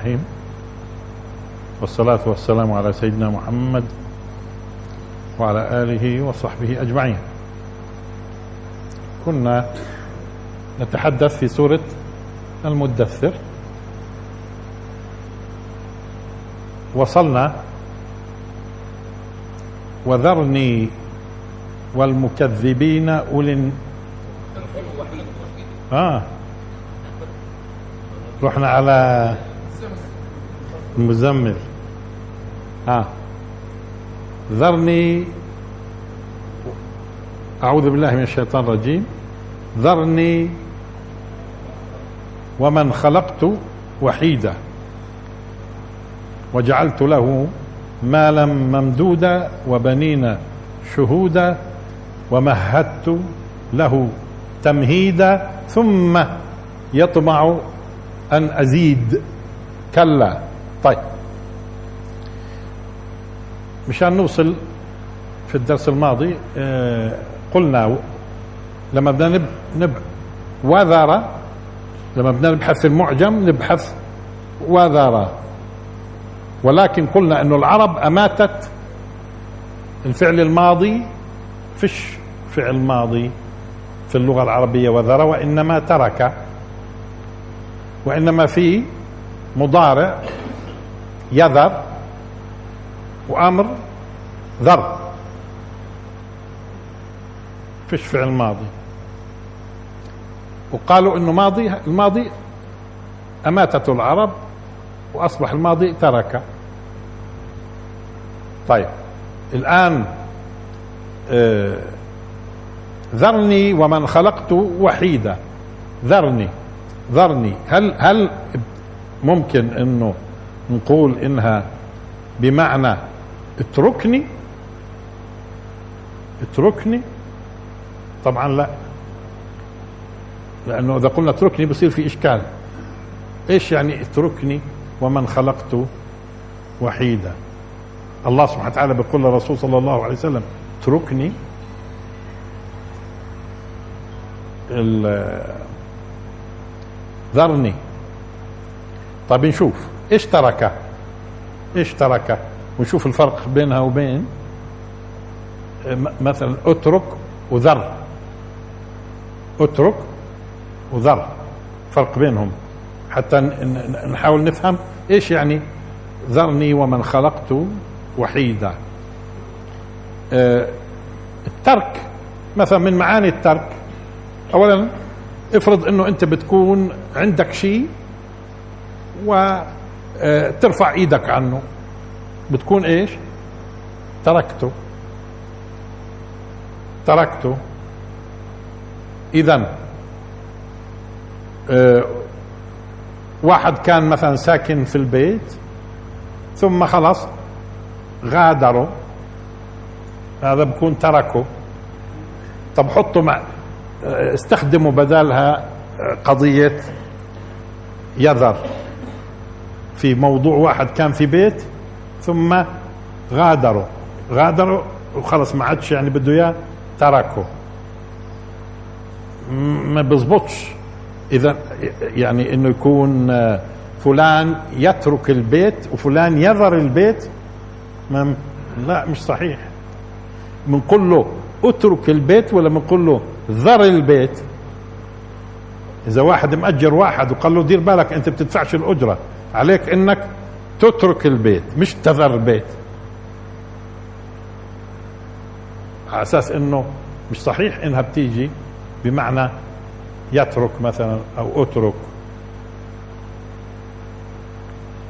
الرحيم. والصلاة والسلام على سيدنا محمد وعلى آله وصحبه أجمعين. كنا نتحدث في سورة المدثر. وصلنا وذرني والمكذبين أولي آه. رحنا على المزمل ها. ذرني. أعوذ بالله من الشيطان الرجيم. ذرني ومن خلقت وحيدا. وجعلت له مالا ممدودا وبنين شهودا. ومهدت له تمهيدا. ثم يطمع أن أزيد. كلا. طيب. مشان نوصل في الدرس الماضي آه، قلنا لما بدنا نب, نب وذر لما بدنا نبحث في المعجم نبحث وذر ولكن قلنا إنه العرب أماتت الفعل الماضي فيش فعل ماضي في اللغة العربية وذر وإنما ترك. وإنما في مضارع يذر وأمر ذر. فيش فعل ماضي. وقالوا إنه ماضي الماضي اماتته العرب وأصبح الماضي ترك طيب الآن آه، ذرني ومن خلقت وحيدا. ذرني ذرني. هل هل ممكن إنه نقول إنها بمعنى اتركني اتركني. طبعا لا لأنه إذا قلنا اتركني بصير في إشكال. إيش يعني اتركني ومن خلقت وحيدا؟ الله سبحانه وتعالى بيقول للرسول صلى الله عليه وسلم اتركني. ذرني. طيب نشوف. إيش ترك إيش ترك ونشوف الفرق بينها وبين مثلا أترك وذر. أترك وذر. فرق بينهم. حتى نحاول نفهم إيش يعني ذرني ومن خلقت وحيدا. آه الترك مثلا من معاني الترك. اولا افرض إنه أنت بتكون عندك شيء وترفع إيدك عنه. بتكون إيش؟ تركته. تركته. اذا آه، واحد كان مثلا ساكن في البيت ثم خلص غادره هذا بكون تركه. طب حطه مع استخدموا بدالها قضية يذر. في موضوع واحد كان في بيت ثم غادروا. غادروا وخلص ما عادش يعني بده إياه تركه ما بزبطش. إذا يعني إنه يكون فلان يترك البيت وفلان يذر البيت ما لا مش صحيح. بنقول له اترك البيت ولا بنقول له ذر البيت؟ إذا واحد مأجر واحد وقال له دير بالك أنت بتدفعش الأجرة. عليك إنك تترك البيت مش تذر البيت على أساس إنه مش صحيح إنها بتيجي بمعنى يترك مثلا أو أترك.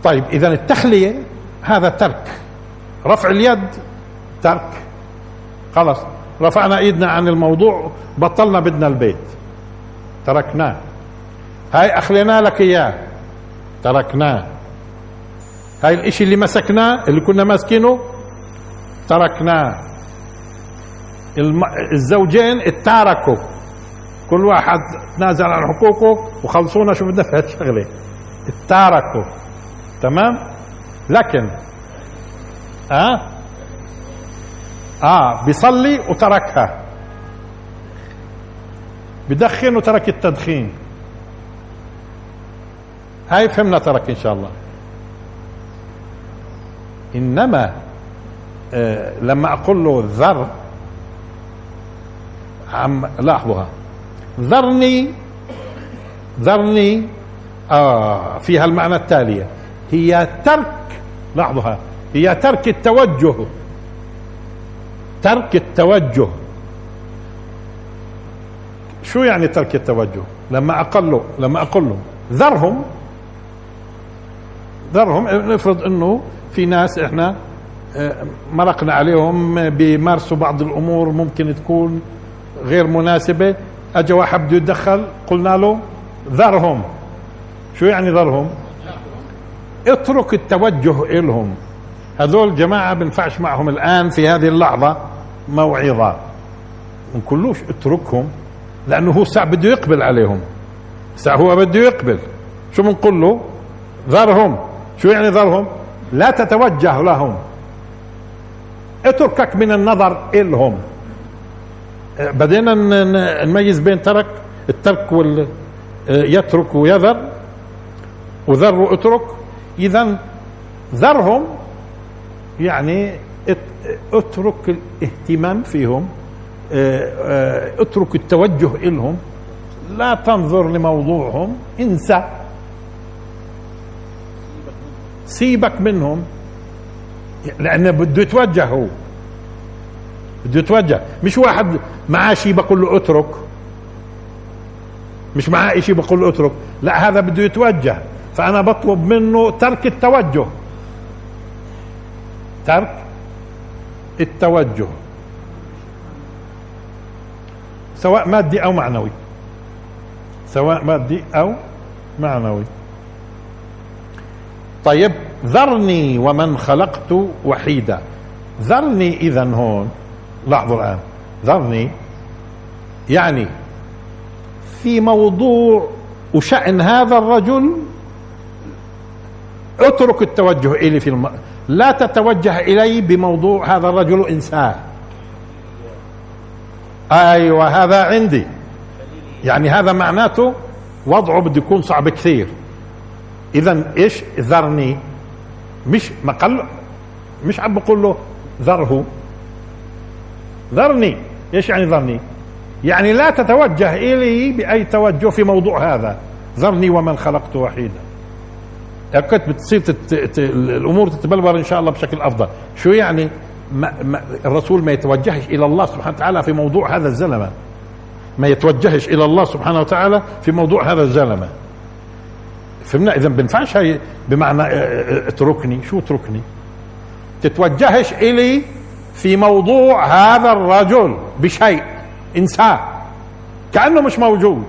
طيب اذا التخلية هذا ترك. رفع اليد ترك. خلاص رفعنا إيدنا عن الموضوع بطلنا بدنا البيت. تركناه. هاي أخلينا لك إياه. تركناه. هاي الإشي اللي مسكناه اللي كنا ماسكينه تركناه. الم... الزوجين اتاركوا. كل واحد تنازل عن حقوقه وخلصونا شو بدنا في هالشغله اتاركوا. تمام؟ لكن آه؟ آه بيصلي وتركها. بدخن وترك التدخين. هاي فهمنا ترك إن شاء الله. إنما آه لما أقول له ذر عم لاحظوها. ذرني ذرني آه فيها المعنى التالية. هي ترك لاحظوها. هي ترك التوجه. ترك التوجه. شو يعني ترك التوجه؟ لما أقول له لما أقول له ذرهم ذرهم. نفرض انه في ناس إحنا آه، مرقنا عليهم بيمارسوا بعض الأمور ممكن تكون غير مناسبة. اجى واحد بده يتدخل قلنا له ذرهم. شو يعني ذرهم؟ اترك التوجه إلهم. هذول جماعة بنفعش معهم الآن في هذه اللحظة موعظة. نقولوش اتركهم؟ لأنه هو ساعة بده يقبل عليهم. ساعة هو بده يقبل. شو بنقول له؟ ذرهم. شو يعني ذرهم لا تتوجه لهم. اتركك من النظر إلهم. بدينا نميز بين ترك الترك وال يترك ويذر وذر واترك. اذا ذرهم يعني اترك الاهتمام فيهم اترك التوجه إلهم. لا تنظر لموضوعهم انسى. سيبك منهم. لأنه بده يتوجه هو. بده يتوجه. مش واحد معاه شيء بقول له اترك. مش معاه شيء بقول له اترك. لا هذا بده يتوجه. فأنا بطلب منه ترك التوجه. ترك التوجه. سواء مادي أو معنوي. سواء مادي أو معنوي. طيب ذرني ومن خلقت وحيدا. ذرني إذا هون لاحظوا الآن. ذرني يعني في موضوع وشأن هذا الرجل اترك التوجه إلي في الم... لا تتوجه إلي بموضوع هذا الرجل إنسان. أيوة هذا عندي. يعني هذا معناته وضعه بده يكون صعب كثير. إذا إيش ذرني؟ مش مقل مش عم بقول له ذره. ذرني. إيش يعني ذرني؟ يعني لا تتوجه إلي بأي توجه في موضوع هذا. ذرني ومن خلقت وحيدا. كنت بتصير تت... الأمور تتبلور إن شاء الله بشكل أفضل. شو يعني؟ ما... ما... الرسول ما يتوجهش إلى الله سبحانه وتعالى في موضوع هذا الزلمة. ما يتوجهش إلى الله سبحانه وتعالى في موضوع هذا الزلمة. فهمنا؟ اذا بنفعش هي بمعنى اتركني. شو اتركني؟ تتوجهش إلي في موضوع هذا الرجل بشيء انساه كأنه مش موجود.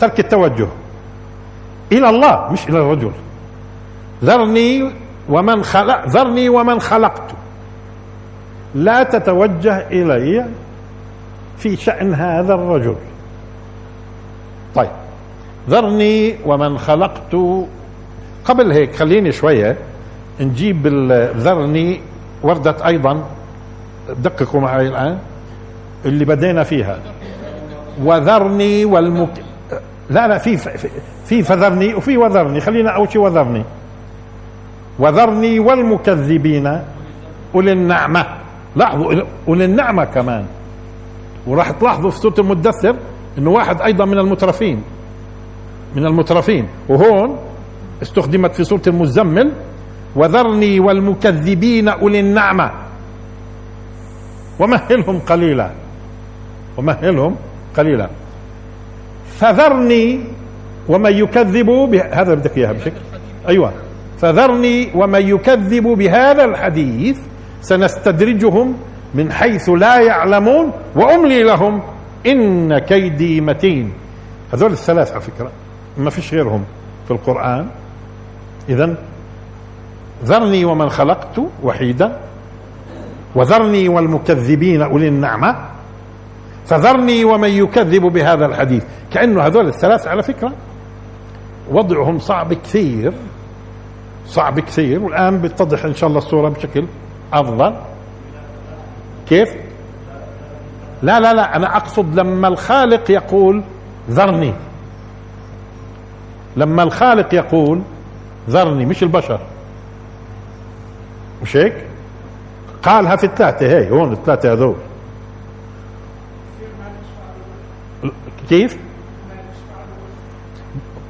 ترك التوجه. إلى الله مش إلى الرجل. ذرني ومن خلق ذرني ومن خلقت. لا تتوجه إلي في شأن هذا الرجل. طيب. ذرني ومن خلقت. قبل هيك خليني شوية نجيب ذرني وردت أيضا. دققوا معي الآن. اللي بدينا فيها. وذرني والمك لا لا في في فذرني وفي وذرني. خلينا أول شيء وذرني. وذرني والمكذبين. اولي النعمه لاحظوا اولي النعمه كمان. وراح تلاحظوا في سوره المدثر. انه واحد أيضا من المترفين من المترفين. وهون استخدمت في سوره المزمل وذرني والمكذبين أولي النعمة. ومهلهم قليلا. ومهلهم قليلا. فذرني ومن يكذب هذا بدك إياها بشكل. أيوه. فذرني ومن يكذب بهذا الحديث سنستدرجهم من حيث لا يعلمون وأملي لهم. إن كيدي متين. هذول الثلاث على فكرة ما فيش غيرهم في القرآن. اذا ذرني ومن خلقت وحيدا وذرني والمكذبين أولي النعمة فذرني ومن يكذب بهذا الحديث. كأنه هذول الثلاث على فكرة وضعهم صعب كثير صعب كثير. والآن بتتضح إن شاء الله الصورة بشكل أفضل. كيف؟ لا لا لا أنا أقصد لما الخالق يقول ذرني. لما الخالق يقول ذرني مش البشر. مش هيك؟ قالها في الثلاثة هي هون الثلاثة هذول. كيف؟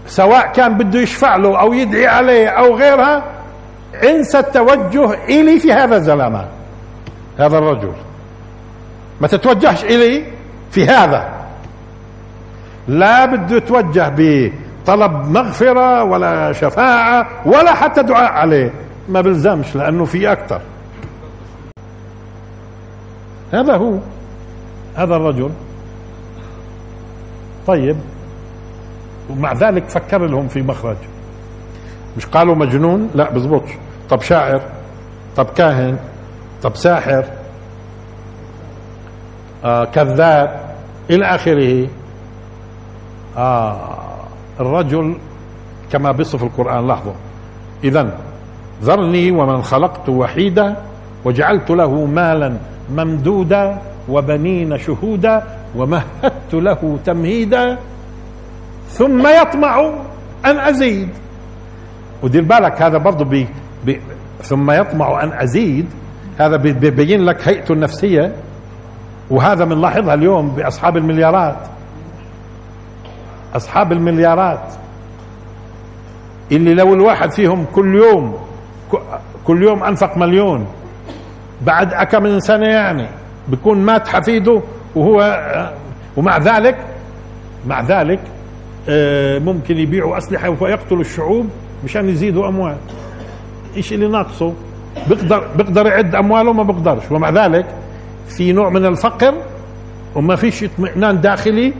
سواء كان بده يشفع له أو يدعي عليه أو غيرها انسى التوجه إلي في هذا الزلمة هذا الرجل. ما تتوجهش إلي في هذا. لا بده يتوجه بطلب مغفرة ولا شفاعة ولا حتى دعاء عليه. ما بلزمش لأنه في أكثر. هذا هو. هذا الرجل. طيب. ومع ذلك فكر لهم في مخرج. مش قالوا مجنون؟ لا بزبطش طب شاعر طب كاهن طب ساحر. آه كذاب إلى آخره. آه الرجل كما بيصف القرآن لاحظوا. اذا ذرني ومن خلقت وحيدا وجعلت له مالا ممدودا وبنين شهودا ومهدت له تمهيدا ثم يطمع أن أزيد. ودير بالك هذا برضه بي بي ثم يطمع أن أزيد. هذا بيبين لك هيئته النفسية. وهذا بنلاحظها اليوم بأصحاب المليارات. أصحاب المليارات. اللي لو الواحد فيهم كل يوم كل يوم أنفق مليون بعد كم من سنة يعني بيكون مات حفيده وهو ومع ذلك مع ذلك آه، ممكن يبيعوا أسلحة ويقتلوا الشعوب مشان يزيدوا أموال. إيش اللي ناقصه؟ بيقدر بيقدر يعد أمواله ما بيقدرش. ومع ذلك في نوع من الفقر وما فيش اطمئنان داخلي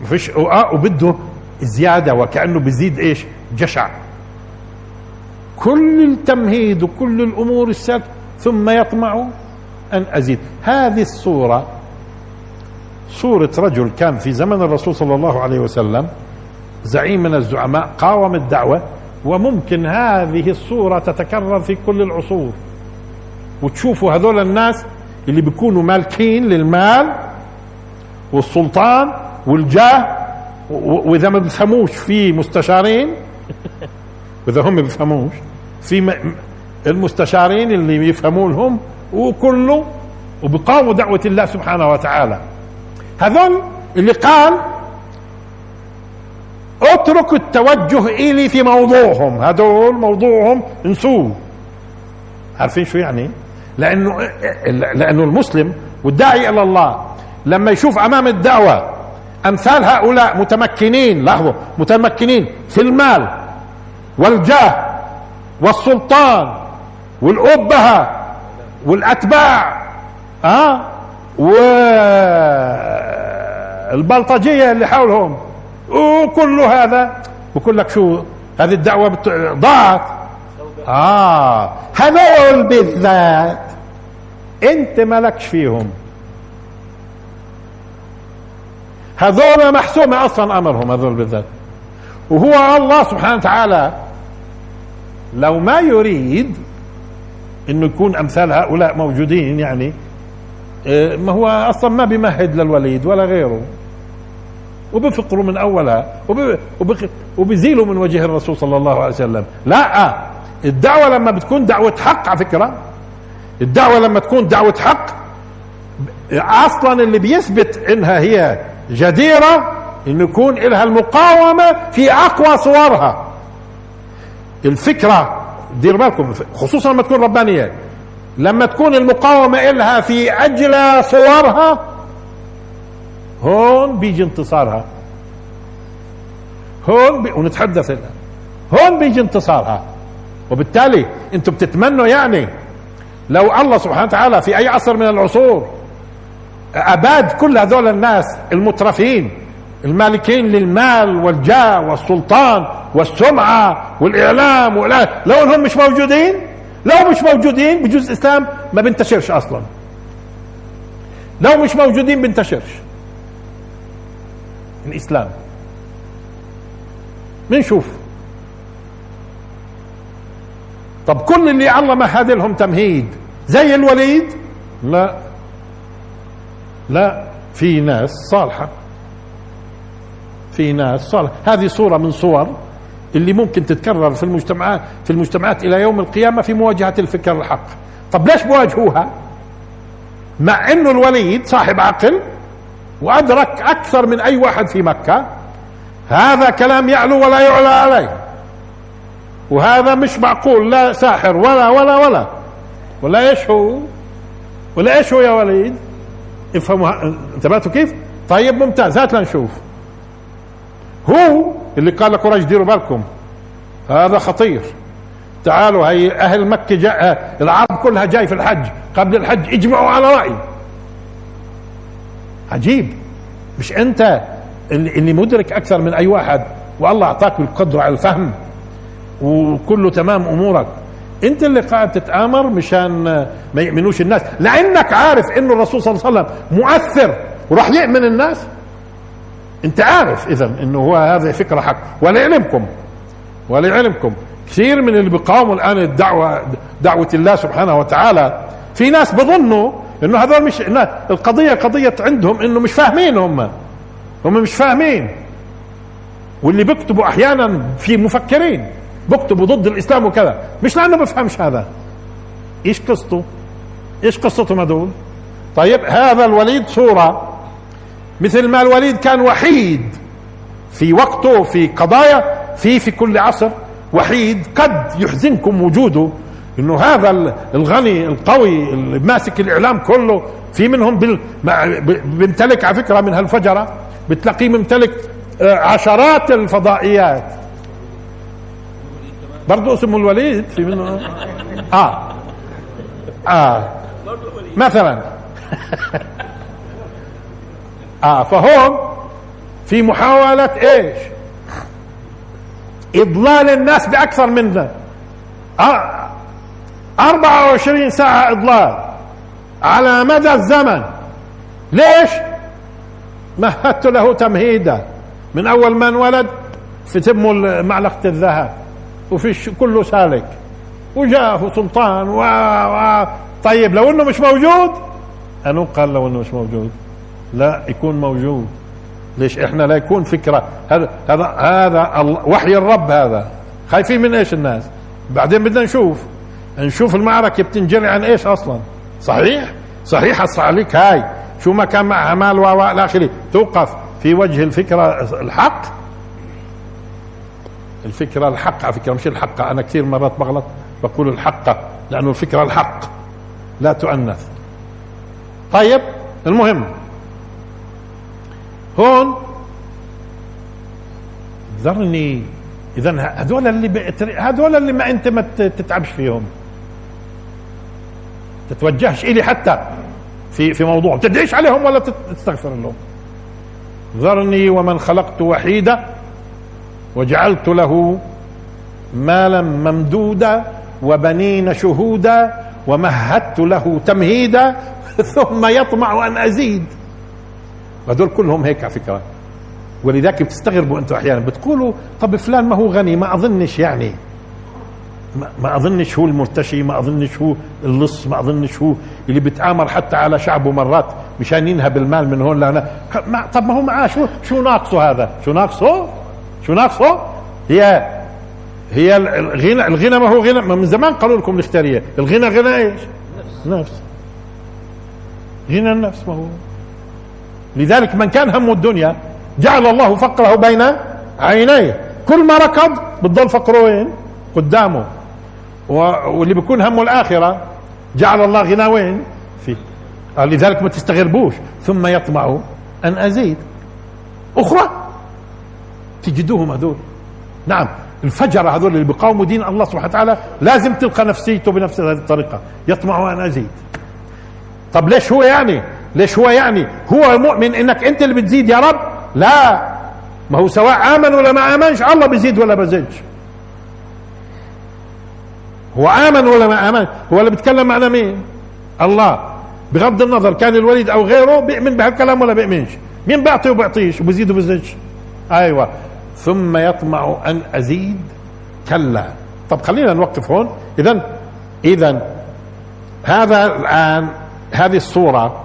ما فيش آه وبده زيادة وكأنه بيزيد إيش؟ جشع. كل التمهيد وكل الأمور السابقه ثم يطمع أن أزيد. هذه الصورة صورة رجل كان في زمن الرسول صلى الله عليه وسلم زعيم من الزعماء قاوم الدعوة وممكن هذه الصورة تتكرر في كل العصور. وتشوفوا هذول الناس اللي بيكونوا مالكين للمال والسلطان والجاه وإذا ما بيفهموش في مستشارين وإذا هم بيفهموش في المستشارين اللي يفهموا لهم وكله وبقاوموا دعوة الله سبحانه وتعالى. هذول اللي قال اتركوا التوجه إلي في موضوعهم. هذول موضوعهم انسوه عارفين شو يعني؟ لأنه لأنه المسلم والداعي إلى الله. لما يشوف أمام الدعوة أمثال هؤلاء متمكنين لاحظوا متمكنين في المال والجاه والسلطان والأبهة والأتباع ها والبلطجية اللي حولهم. وكل هذا بقول لك شو هذه الدعوة ضاعت. آه هذول بالذات انت مالكش فيهم. هذول محسومة أصلا امرهم هذول بالذات. وهو الله سبحانه وتعالى لو ما يريد إنه يكون أمثال هؤلاء موجودين يعني آه، ما هو أصلا ما بيمهد للوليد ولا غيره. وبفقروا من أولها وبزيلوا من وجه الرسول صلى الله عليه وسلم. لا الدعوة لما بتكون دعوة حق على فكرة. الدعوة لما تكون دعوة حق أصلا اللي بيثبت إنها هي جديرة إنه يكون لها المقاومة في أقوى صورها. الفكرة دير بالكم خصوصا لما تكون ربانية لما تكون المقاومة إلها في اجلى صورها هون بيجي انتصارها. هون بي... ونتحدث هون بيجي انتصارها. وبالتالي أنتم بتتمنوا يعني لو الله سبحانه وتعالى في أي عصر من العصور أباد كل هذول الناس المترفين المالكين للمال والجاه والسلطان والسمعة والإعلام ولا لو انهم مش موجودين؟ لو مش موجودين بجوز الإسلام ما بنتشرش أصلا. لو مش موجودين بنتشرش الإسلام بنشوف طب كل اللي الله مهد لهم تمهيد. زي الوليد؟ لا. لا في ناس صالحة. في ناس صار هذه صورة من صور اللي ممكن تتكرر في المجتمعات في المجتمعات إلى يوم القيامة في مواجهة الفكر الحق. طب ليش بواجهوها؟ مع إنه الوليد صاحب عقل وأدرك أكثر من أي واحد في مكة. هذا كلام يعلو ولا يعلى عليه. وهذا مش معقول لا ساحر ولا ولا ولا. ولا إيش هو؟ ولا إيش هو يا وليد؟ افهموا انتبهتوا كيف؟ طيب ممتاز هات لنشوف. هو اللي قال لقريش ديروا بالكم. هذا خطير. تعالوا هي أهل مكة جاء العرب كلها جاي في الحج. قبل الحج اجمعوا على رأي. عجيب. مش أنت اللي, مدرك أكثر من أي واحد والله أعطاك القدرة على الفهم. وكله تمام أمورك. أنت اللي قاعد تتآمر مشان ما يؤمنوش الناس. لأنك عارف إنه الرسول صلى الله عليه وسلم مؤثر وراح يؤمن الناس. أنت عارف إذا إنه هو هذه فكرة حق. ولعلمكم ولعلمكم كثير من اللي بيقاوموا الآن الدعوة دعوة الله سبحانه وتعالى في ناس بظنوا إنه هذول مش القضية قضية عندهم إنه مش فاهمين هم. هم مش فاهمين. واللي بيكتبوا أحيانا في مفكرين. بيكتبوا ضد الإسلام وكذا. مش لأنه بفهمش هذا. إيش قصته؟ إيش قصتهم هذول طيب هذا الوليد صورة. مثل ما الوليد كان وحيد في وقته في قضايا في في كل عصر. وحيد قد يحزنكم وجوده إنه هذا الغني القوي اللي ماسك الإعلام كله في منهم بيمتلك على فكرة من هالفجرة بتلاقيه ممتلك آه، عشرات الفضائيات. برضه اسمه الوليد. في منه آه. آه. مثلا. آه فهون في محاولة إيش؟ إضلال الناس بأكثر من آه 24 ساعة إضلال. على مدى الزمن. ليش؟ مهدت له تمهيدا. من أول ما انولد في تمه معلقة الذهب. وفي كله سالك. وجاءه سلطان و... و... طيب لو إنه مش موجود؟ انو قال لو إنه مش موجود. لا يكون موجود. ليش؟ إحنا لا يكون فكرة. هذا هذا هذا وحي الرب هذا. خايفين من إيش الناس؟ بعدين بدنا نشوف. نشوف المعركة بتنجري عن إيش أصلا؟ صحيح؟ صحيح عليك هاي. شو ما كان معها مال و إلى اخره توقف. في وجه الفكرة الحق. الفكرة الحق على فكرة مش الحق أنا كثير مرات بغلط بقول الحق لأنه الفكرة الحق لا تؤنث. طيب المهم هون ذرني اذا هذول اللي هذول اللي ما أنت ما تتعبش فيهم. تتوجهش إلي حتى في في موضوع. تدعيش عليهم ولا تستغفر لهم. ذرني ومن خلقت وحيدا وجعلت له مالا ممدودا وبنين شهودا ومهدت له تمهيدا ثم يطمع أن أزيد. هذول كلهم هيك على فكرة. ولذلك بتستغربوا أنتم أحيانا بتقولوا طب فلان ما هو غني ما أظنش يعني. ما أظنش هو المرتشي ما أظنش هو اللص ما أظنش هو اللي بتآمر حتى على شعبه مرات مشان ينهب المال من هون لهنا. طب ما هو معاه شو شو ناقصه هذا؟ شو ناقصه؟ شو ناقصه؟ هي هي الغنى الغنى ما هو غنى ما من زمان قالوا لكم الإختيارية. الغنى غنى إيش؟ نفس غنى النفس ما هو. لذلك من كان همه الدنيا جعل الله فقره بين عينيه. كل ما ركض بتضل فقره وين؟ قدامه. واللي بيكون همه الآخرة جعل الله غنى وين؟ فيه. لذلك ما تستغربوش. ثم يطمع أن أزيد. أخرى تجدوهم هذول. نعم الفجر هذول اللي بيقاوموا دين الله سبحانه وتعالى لازم تلقى نفسيته بنفس هذه الطريقة. يطمع ان ازيد طب ليش هو يعني؟ ليش هو يعني؟ هو مؤمن إنك أنت اللي بتزيد يا رب؟ لا. ما هو سواء آمن ولا ما آمنش الله بيزيد ولا بزيدش. هو آمن ولا ما آمن؟ هو اللي بيتكلم معنا مين؟ الله. بغض النظر كان الوليد أو غيره بيؤمن بهالكلام ولا بيؤمنش؟ مين بيعطي وبيعطيش وبيزيد وبيزيدش أيوه. ثم يطمع أن أزيد كلا. طب خلينا نوقف هون. اذا اذا هذا الآن هذه الصورة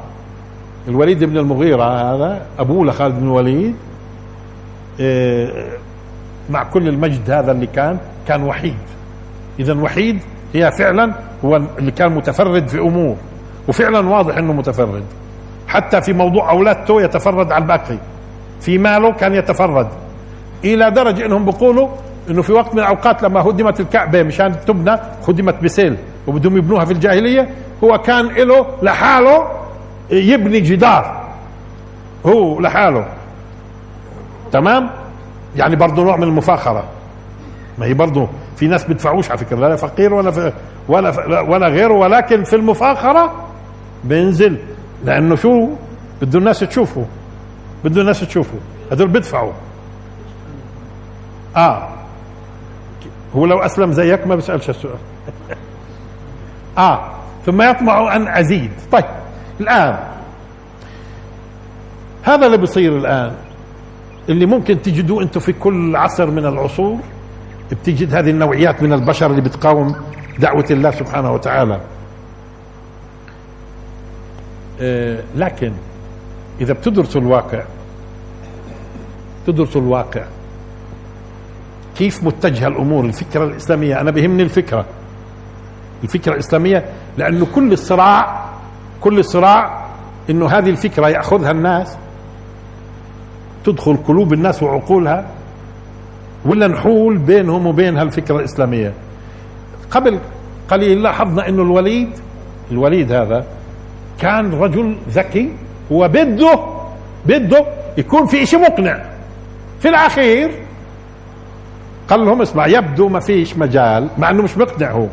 الوليد بن المغيرة هذا أبوه لخالد بن الوليد آه، مع كل المجد هذا اللي كان كان وحيد. اذا وحيد هي فعلا هو اللي كان متفرد في أمور وفعلا واضح إنه متفرد. حتى في موضوع اولادته يتفرد على الباقي. في ماله كان يتفرد. إلى درجة إنهم بيقولوا إنه في وقت من الأوقات لما هدمت الكعبة مشان تبنى هدمت بسيل وبدهم يبنوها في الجاهلية هو كان له لحاله يبني جدار. هو لحاله. تمام؟ يعني برضه نوع من المفاخرة. ما هي برضه في ناس بدفعوش على فكرة لا فقير ولا ولا ولا غيره ولكن في المفاخرة بينزل. لأنه شو؟ بده الناس تشوفه. بده الناس تشوفه. هذول بدفعوا. آه. هو لو أسلم زيك ما بسالش السؤال. آه. ثم يطمع أن أزيد. طيب الآن. هذا اللي بيصير الآن. اللي ممكن تجدوه أنتم في كل عصر من العصور بتجد هذه النوعيات من البشر اللي بتقاوم دعوة الله سبحانه وتعالى. آه لكن إذا بتدرسوا الواقع تدرسوا الواقع. كيف متجهة الأمور؟ الفكرة الإسلامية. أنا بهمني الفكرة. الفكرة الإسلامية لأنه كل الصراع كل الصراع إنه هذه الفكرة يأخذها الناس تدخل قلوب الناس وعقولها ولا نحول بينهم وبين هالفكرة الإسلامية؟ قبل قليل لاحظنا أنه الوليد الوليد هذا كان رجل ذكي وبده بده يكون في شيء مقنع. في الأخير قال لهم اسمع يبدو ما فيش مجال مع إنه مش مقنع هو.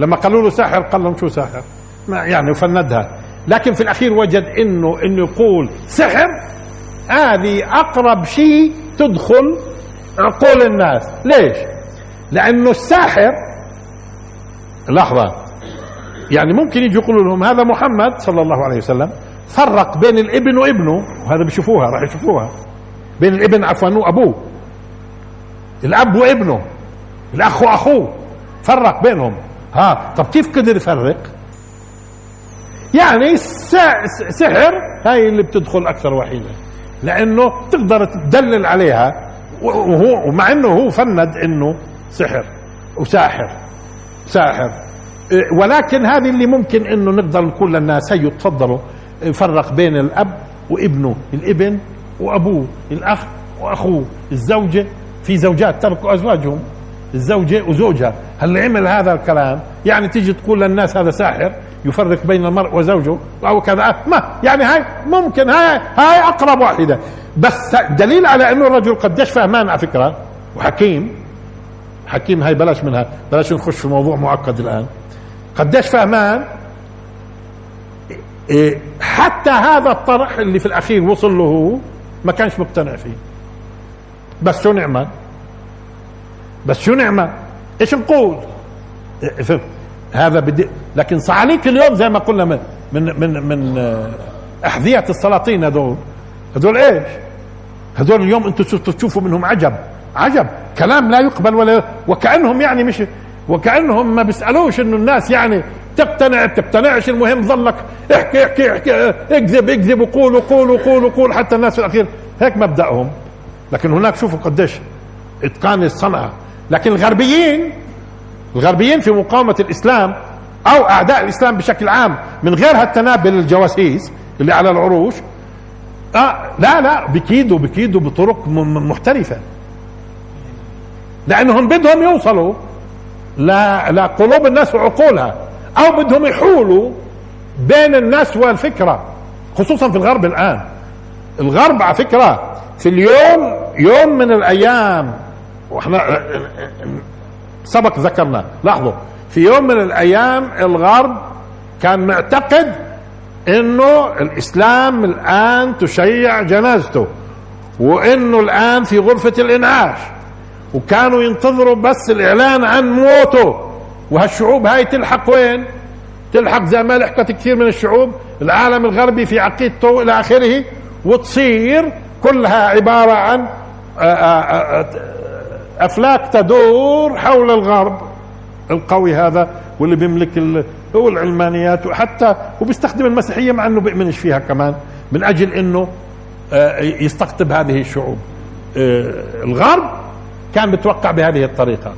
لما قالوا له ساحر قال لهم شو ساحر؟ ما يعني وفندها لكن في الأخير وجد إنه إنه يقول سحر هذه أقرب شيء تدخل عقول الناس. ليش؟ لأنه الساحر لحظة. يعني ممكن يجي يقولوا لهم هذا محمد صلى الله عليه وسلم فرق بين الابن وابنه. وهذا بيشوفوها راح يشوفوها. بين الابن عفوا وأبوه. الأب وابنه الأخ وأخوه فرق بينهم. ها طب كيف قدر يفرق؟ يعني سحر هاي اللي بتدخل أكثر وحيدة. لأنه تقدر تدلل عليها وهو ومع إنه هو فند إنه سحر وساحر ساحر. ولكن هذه اللي ممكن إنه نقدر نقول للناس هيو تفضلوا فرق بين الأب وابنه الابن وأبوه الأخ وأخوه الزوجة في زوجات تركوا أزواجهم الزوجة وزوجها. هل عمل هذا الكلام؟ يعني تيجي تقول للناس هذا ساحر يفرق بين المرء وزوجه أو كذا. ما يعني هاي ممكن هاي هاي أقرب واحدة. بس دليل على أنه الرجل قديش فهمان على فكرة. وحكيم حكيم هاي بلاش منها بلاش نخش في موضوع معقد الآن. قديش فهمان؟ إيه، حتى هذا الطرح اللي في الأخير وصل له ما كانش مقتنع فيه. بس شو نعمل؟ بس شو نعمل؟ إيش نقول؟ هذا بدي لكن صعاليك اليوم زي ما قلنا من من من, من آه، أحذية السلاطين هذول. هذول إيش؟ هذول اليوم أنتم تشوفوا منهم عجب. عجب. كلام لا يقبل ولا وكأنهم يعني مش وكأنهم ما بيسألوش إنه الناس يعني تقتنع تقتنعش المهم ظلك. احكي احكي احكي اكذب اكذب وقول وقول وقول وقول حتى الناس في الأخير. هيك مبدأهم. لكن هناك شوفوا قديش إتقان الصنعة. لكن الغربيين الغربيين في مقاومة الإسلام أو أعداء الإسلام بشكل عام من غير هالتنابل الجواسيس اللي على العروش آه لا لا بكيدوا بكيدوا بطرق محترفة. لأنهم بدهم يوصلوا لقلوب الناس وعقولها أو بدهم يحولوا بين الناس والفكرة خصوصا في الغرب الآن. الغرب على فكرة في اليوم يوم من الأيام وإحنا سبق ذكرنا لاحظوا في يوم من الأيام الغرب كان معتقد إنه الإسلام الآن تشيع جنازته وإنه الآن في غرفة الإنعاش وكانوا ينتظروا بس الإعلان عن موته وهالشعوب هاي تلحق وين؟ تلحق زي ما لحقت كثير من الشعوب العالم الغربي في عقيدته إلى آخره وتصير كلها عبارة عن آه، آه، آه، أفلاك تدور حول الغرب. القوي هذا واللي بيملك هو العلمانيات وحتى وبيستخدم المسيحية مع إنه بيؤمنش فيها كمان من أجل إنه يستقطب هذه الشعوب. الغرب كان متوقع بهذه الطريقة.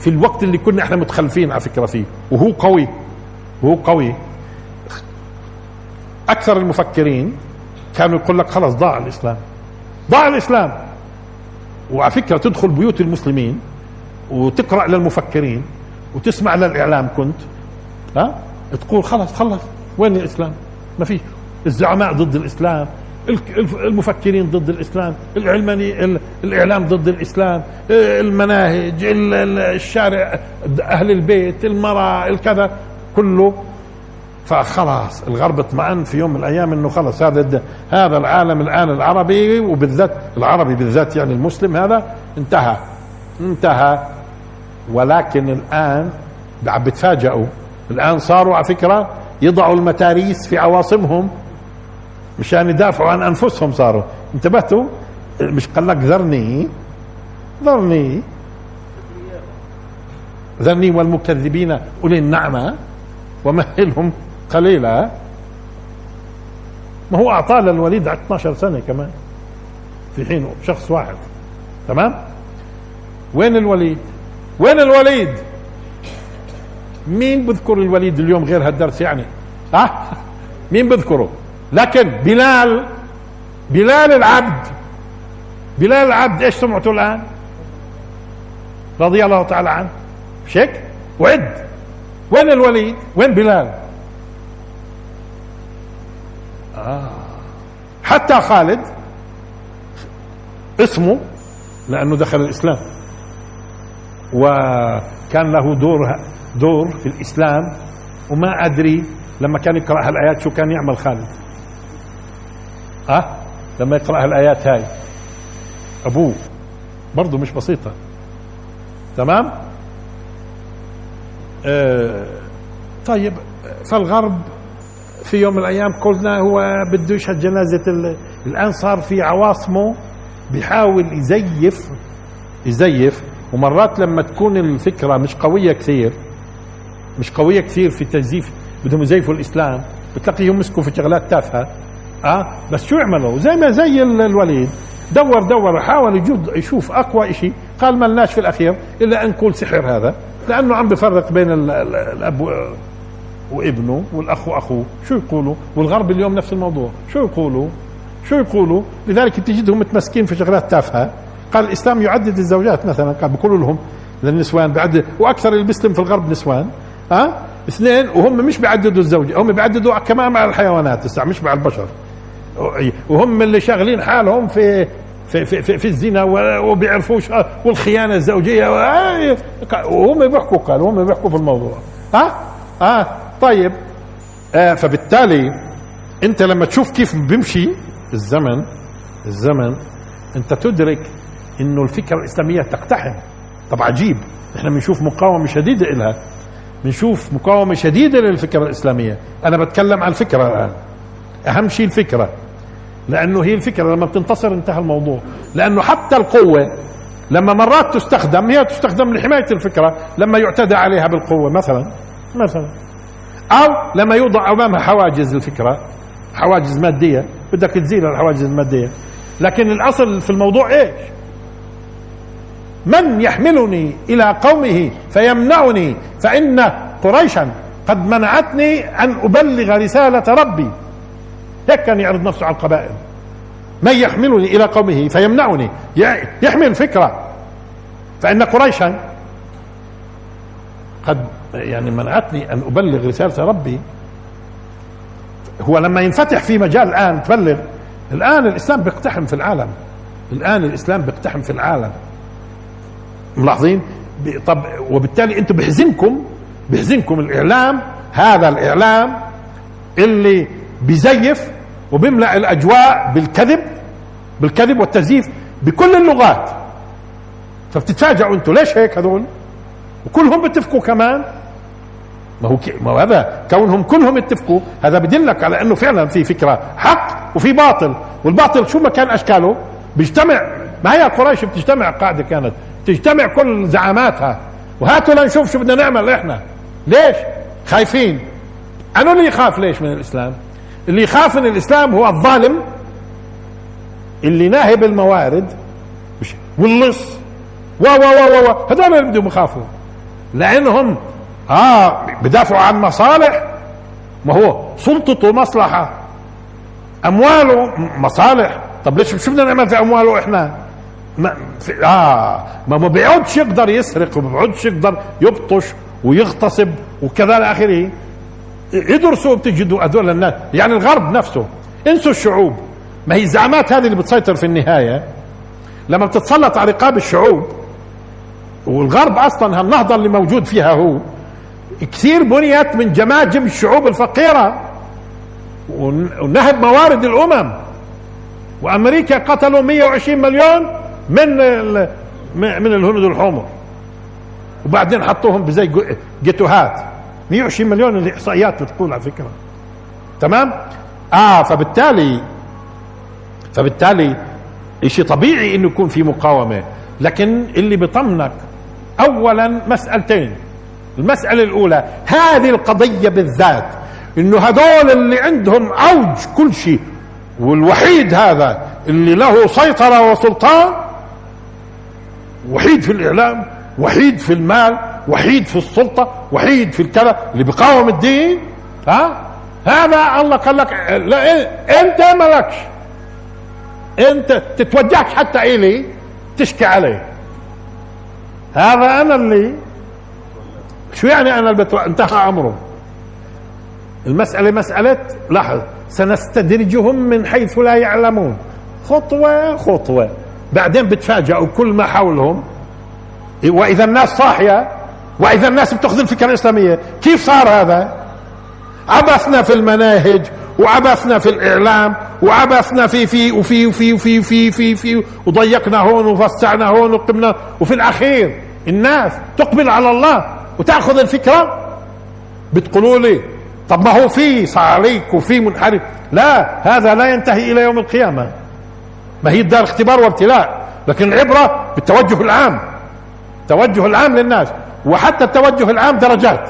في الوقت اللي كنا إحنا متخلفين على فكرة فيه وهو قوي وهو قوي. أكثر المفكرين كانوا يقول لك خلاص ضاع الإسلام. ضاع الإسلام. وعلى فكرة تدخل بيوت المسلمين وتقرأ للمفكرين وتسمع للإعلام كنت ها؟ تقول خلاص خلص وين الإسلام؟ ما في الزعماء ضد الإسلام المفكرين ضد الإسلام العلماني الإعلام ضد الإسلام المناهج الشارع أهل البيت المرأة الكذا كله فخلاص الغرب اطمأن في يوم من الأيام إنه خلص هذا هذا العالم الآن العربي وبالذات العربي بالذات يعني المسلم هذا انتهى انتهى. ولكن الآن عم بتفاجئوا. الآن صاروا على فكرة يضعوا المتاريس في عواصمهم مشان يدافعوا عن أنفسهم صاروا. انتبهتوا؟ مش قال لك ذرني؟ ذرني. ذرني والمكذبين أولي النعمة ومهلهم. قليلا ما هو أعطاه للوليد 12 سنة كمان في حين شخص واحد تمام؟ وين الوليد؟ وين الوليد؟ مين بذكر الوليد اليوم غير هالدرس يعني؟ ها؟ مين بذكره؟ لكن بلال بلال العبد بلال العبد إيش سمعته الآن؟ رضي الله تعالى عنه. مش وعد. وين الوليد؟ وين بلال. حتى خالد اسمه لأنه دخل الإسلام. وكان له دور دور في الإسلام وما أدري لما كان يقرأ هالآيات شو كان يعمل خالد. آه؟ لما يقرأ الايات هاي. أبوه. برضه مش بسيطة. تمام؟ آه طيب فالغرب في يوم من الأيام قلنا هو بده يشهد جنازة الان صار في عواصمه بيحاول يزيف يزيف. ومرات لما تكون الفكرة مش قوية كثير مش قوية كثير في تزييف بدهم يزيفوا الإسلام بتلاقيهم مسكوا في شغلات تافهة. آه؟ بس شو عملوا زي ما زي الوليد. دور دور حاول يشوف أقوى شيء قال ما لناش في الأخير إلا أن نقول سحر هذا لأنه عم بفرق بين الاب وابنه والاخ واخوه شو يقولوا؟ والغرب اليوم نفس الموضوع. شو يقولوا؟ شو يقولوا؟ لذلك تجدهم متمسكين في شغلات تافهة. قال الإسلام يعدد الزوجات مثلا. قال بيقولوا لهم للنسوان بعد وأكثر اللي بيسلم في الغرب نسوان. ها؟ أه؟ اثنين وهم مش بيعددوا الزوجة هم بيعددوا كمان مع الحيوانات. مش مع البشر. وهم اللي شاغلين حالهم في في في, في, في الزنا وبيعرفوش والخيانة الزوجية. وهم بيحكوا قالوا هم بيحكوا في الموضوع. ها؟ ها؟ طيب آه فبالتالي انت لما تشوف كيف بيمشي الزمن الزمن انت تدرك انه الفكرة الإسلامية تقتحم. طب عجيب إحنا بنشوف مقاومة شديدة لها بنشوف مقاومة شديدة للفكره الإسلامية. أنا بتكلم عن الفكرة الآن. أهم شيء الفكرة. لأنه هي الفكرة لما بتنتصر انتهى الموضوع. لأنه حتى القوة لما مرات تستخدم هي تستخدم لحماية الفكرة لما يعتدى عليها بالقوة مثلا مثلا. أو لما يوضع أمامها حواجز الفكرة حواجز مادية بدك تزيل الحواجز المادية. لكن الأصل في الموضوع إيش؟ من يحملني إلى قومه فيمنعني فإن قريشا قد منعتني أن أبلغ رسالة ربي. هيك كان يعرض نفسه على القبائل. من يحملني إلى قومه فيمنعني. يحمل فكرة. فإن قريشا قد يعني منعتني أن أبلغ رسالة ربي. هو لما ينفتح في مجال الآن تبلغ. الآن الإسلام بيقتحم في العالم. الآن الإسلام بيقتحم في العالم. ملاحظين؟ طب وبالتالي أنتم بحزنكم بحزنكم الإعلام هذا الإعلام اللي بيزيف وبيملأ الأجواء بالكذب بالكذب والتزييف بكل اللغات. فبتتفاجئوا أنتم. ليش هيك هذول؟ وكلهم بيتفقوا كمان. ما هو ما هو هذا كونهم كلهم يتفقوا هذا بدلك على إنه فعلا في فكرة حق وفي باطل. والباطل شو ما كان أشكاله؟ بيجتمع ما هي قريش بتجتمع قاعدة كانت؟ تجتمع كل زعاماتها. وهاتوا لنشوف شو بدنا نعمل إحنا. ليش؟ خايفين. أنا اللي يخاف ليش من الإسلام؟ اللي يخاف من الإسلام هو الظالم اللي ناهب الموارد. واللص. و و و و هذول اللي بدهم يخافوا. لأنهم آه بدافعوا عن مصالح. ما هو سلطته مصلحة. امواله مصالح. طب ليش شو بدنا نعمل في أمواله إحنا؟ ما في آه ما ما بيقعدش يقدر يسرق وما بيقعدش يقدر يبطش ويغتصب وكذا إلى آخره. ادرسوا بتجدوا هذول الناس يعني الغرب نفسه. انسوا الشعوب. ما هي الزعامات هذه اللي بتسيطر في النهاية. لما بتتسلط على رقاب الشعوب والغرب أصلا هالنهضه اللي موجود فيها هو. كثير بنيت من جماجم الشعوب الفقيرة ونهب موارد الأمم. وأمريكا قتلوا 120 مليون من من الهنود الحمر وبعدين حطوهم بزي جيتوهات. 120 مليون الإحصائيات بتقول على فكرة. تمام؟ آه فبالتالي فبالتالي شيء طبيعي إنه يكون في مقاومة. لكن اللي بيطمنك اولا مسألتين. المسألة الأولى هذه القضية بالذات إنه هذول اللي عندهم أوج كل شيء والوحيد هذا اللي له سيطرة وسلطان وحيد في الإعلام وحيد في المال وحيد في السلطة وحيد في الكذا اللي بيقاوم الدين. ها؟ هذا الله قال لك لا أنت مالكش أنت تتوجهش حتى إلي تشكي عليه. هذا أنا اللي شو يعني أنا اللي. انتهى أمره. المسألة مسألة لاحظ سنستدرجهم من حيث لا يعلمون. خطوة خطوة. بعدين بتفاجئوا كل ما حولهم. وإذا الناس صاحية وإذا الناس بتاخذ الفكرة الإسلامية. كيف صار هذا؟ عبثنا في المناهج. وعبثنا في الإعلام وعبثنا في في وفي وفي وفي في في في وضيقنا هون وفسعنا هون وقمنا. وفي الأخير الناس تقبل على الله وتأخذ الفكرة. بتقولوا لي طب ما هو في صعاليك وفي منحرف. لا هذا لا ينتهي إلى يوم القيامة. ما هي الدار اختبار وابتلاء. لكن العبرة بالتوجه العام. التوجه العام للناس. وحتى التوجه العام درجات.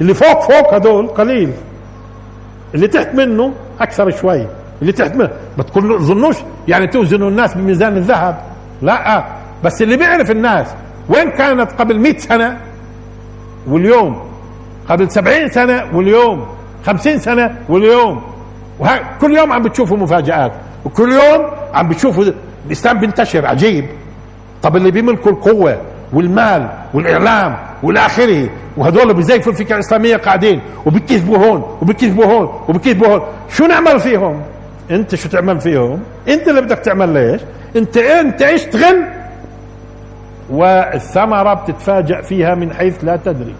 اللي فوق فوق هذول قليل. اللي تحت منه أكثر شوي. اللي تحت منه. ما تظنوش يعني توزنوا الناس بميزان الذهب. لا. بس اللي بيعرف الناس وين كانت قبل مئة سنة؟ واليوم. قبل سبعين سنة واليوم. خمسين سنة واليوم. كل يوم عم بتشوفوا مفاجآت. وكل يوم عم بتشوفوا الإسلام بينتشر عجيب. طب اللي بيملكوا القوة والمال والإعلام والى اخره. وهذول بزيفوا الفكرة الإسلامية قاعدين وبكذبوا هون وبكذبوا هون وبكذبوا هون. شو نعمل فيهم؟ انت شو تعمل فيهم؟ انت اللي بدك تعمل ليش؟ انت انت اشتغل والثمرة بتتفاجأ فيها من حيث لا تدري.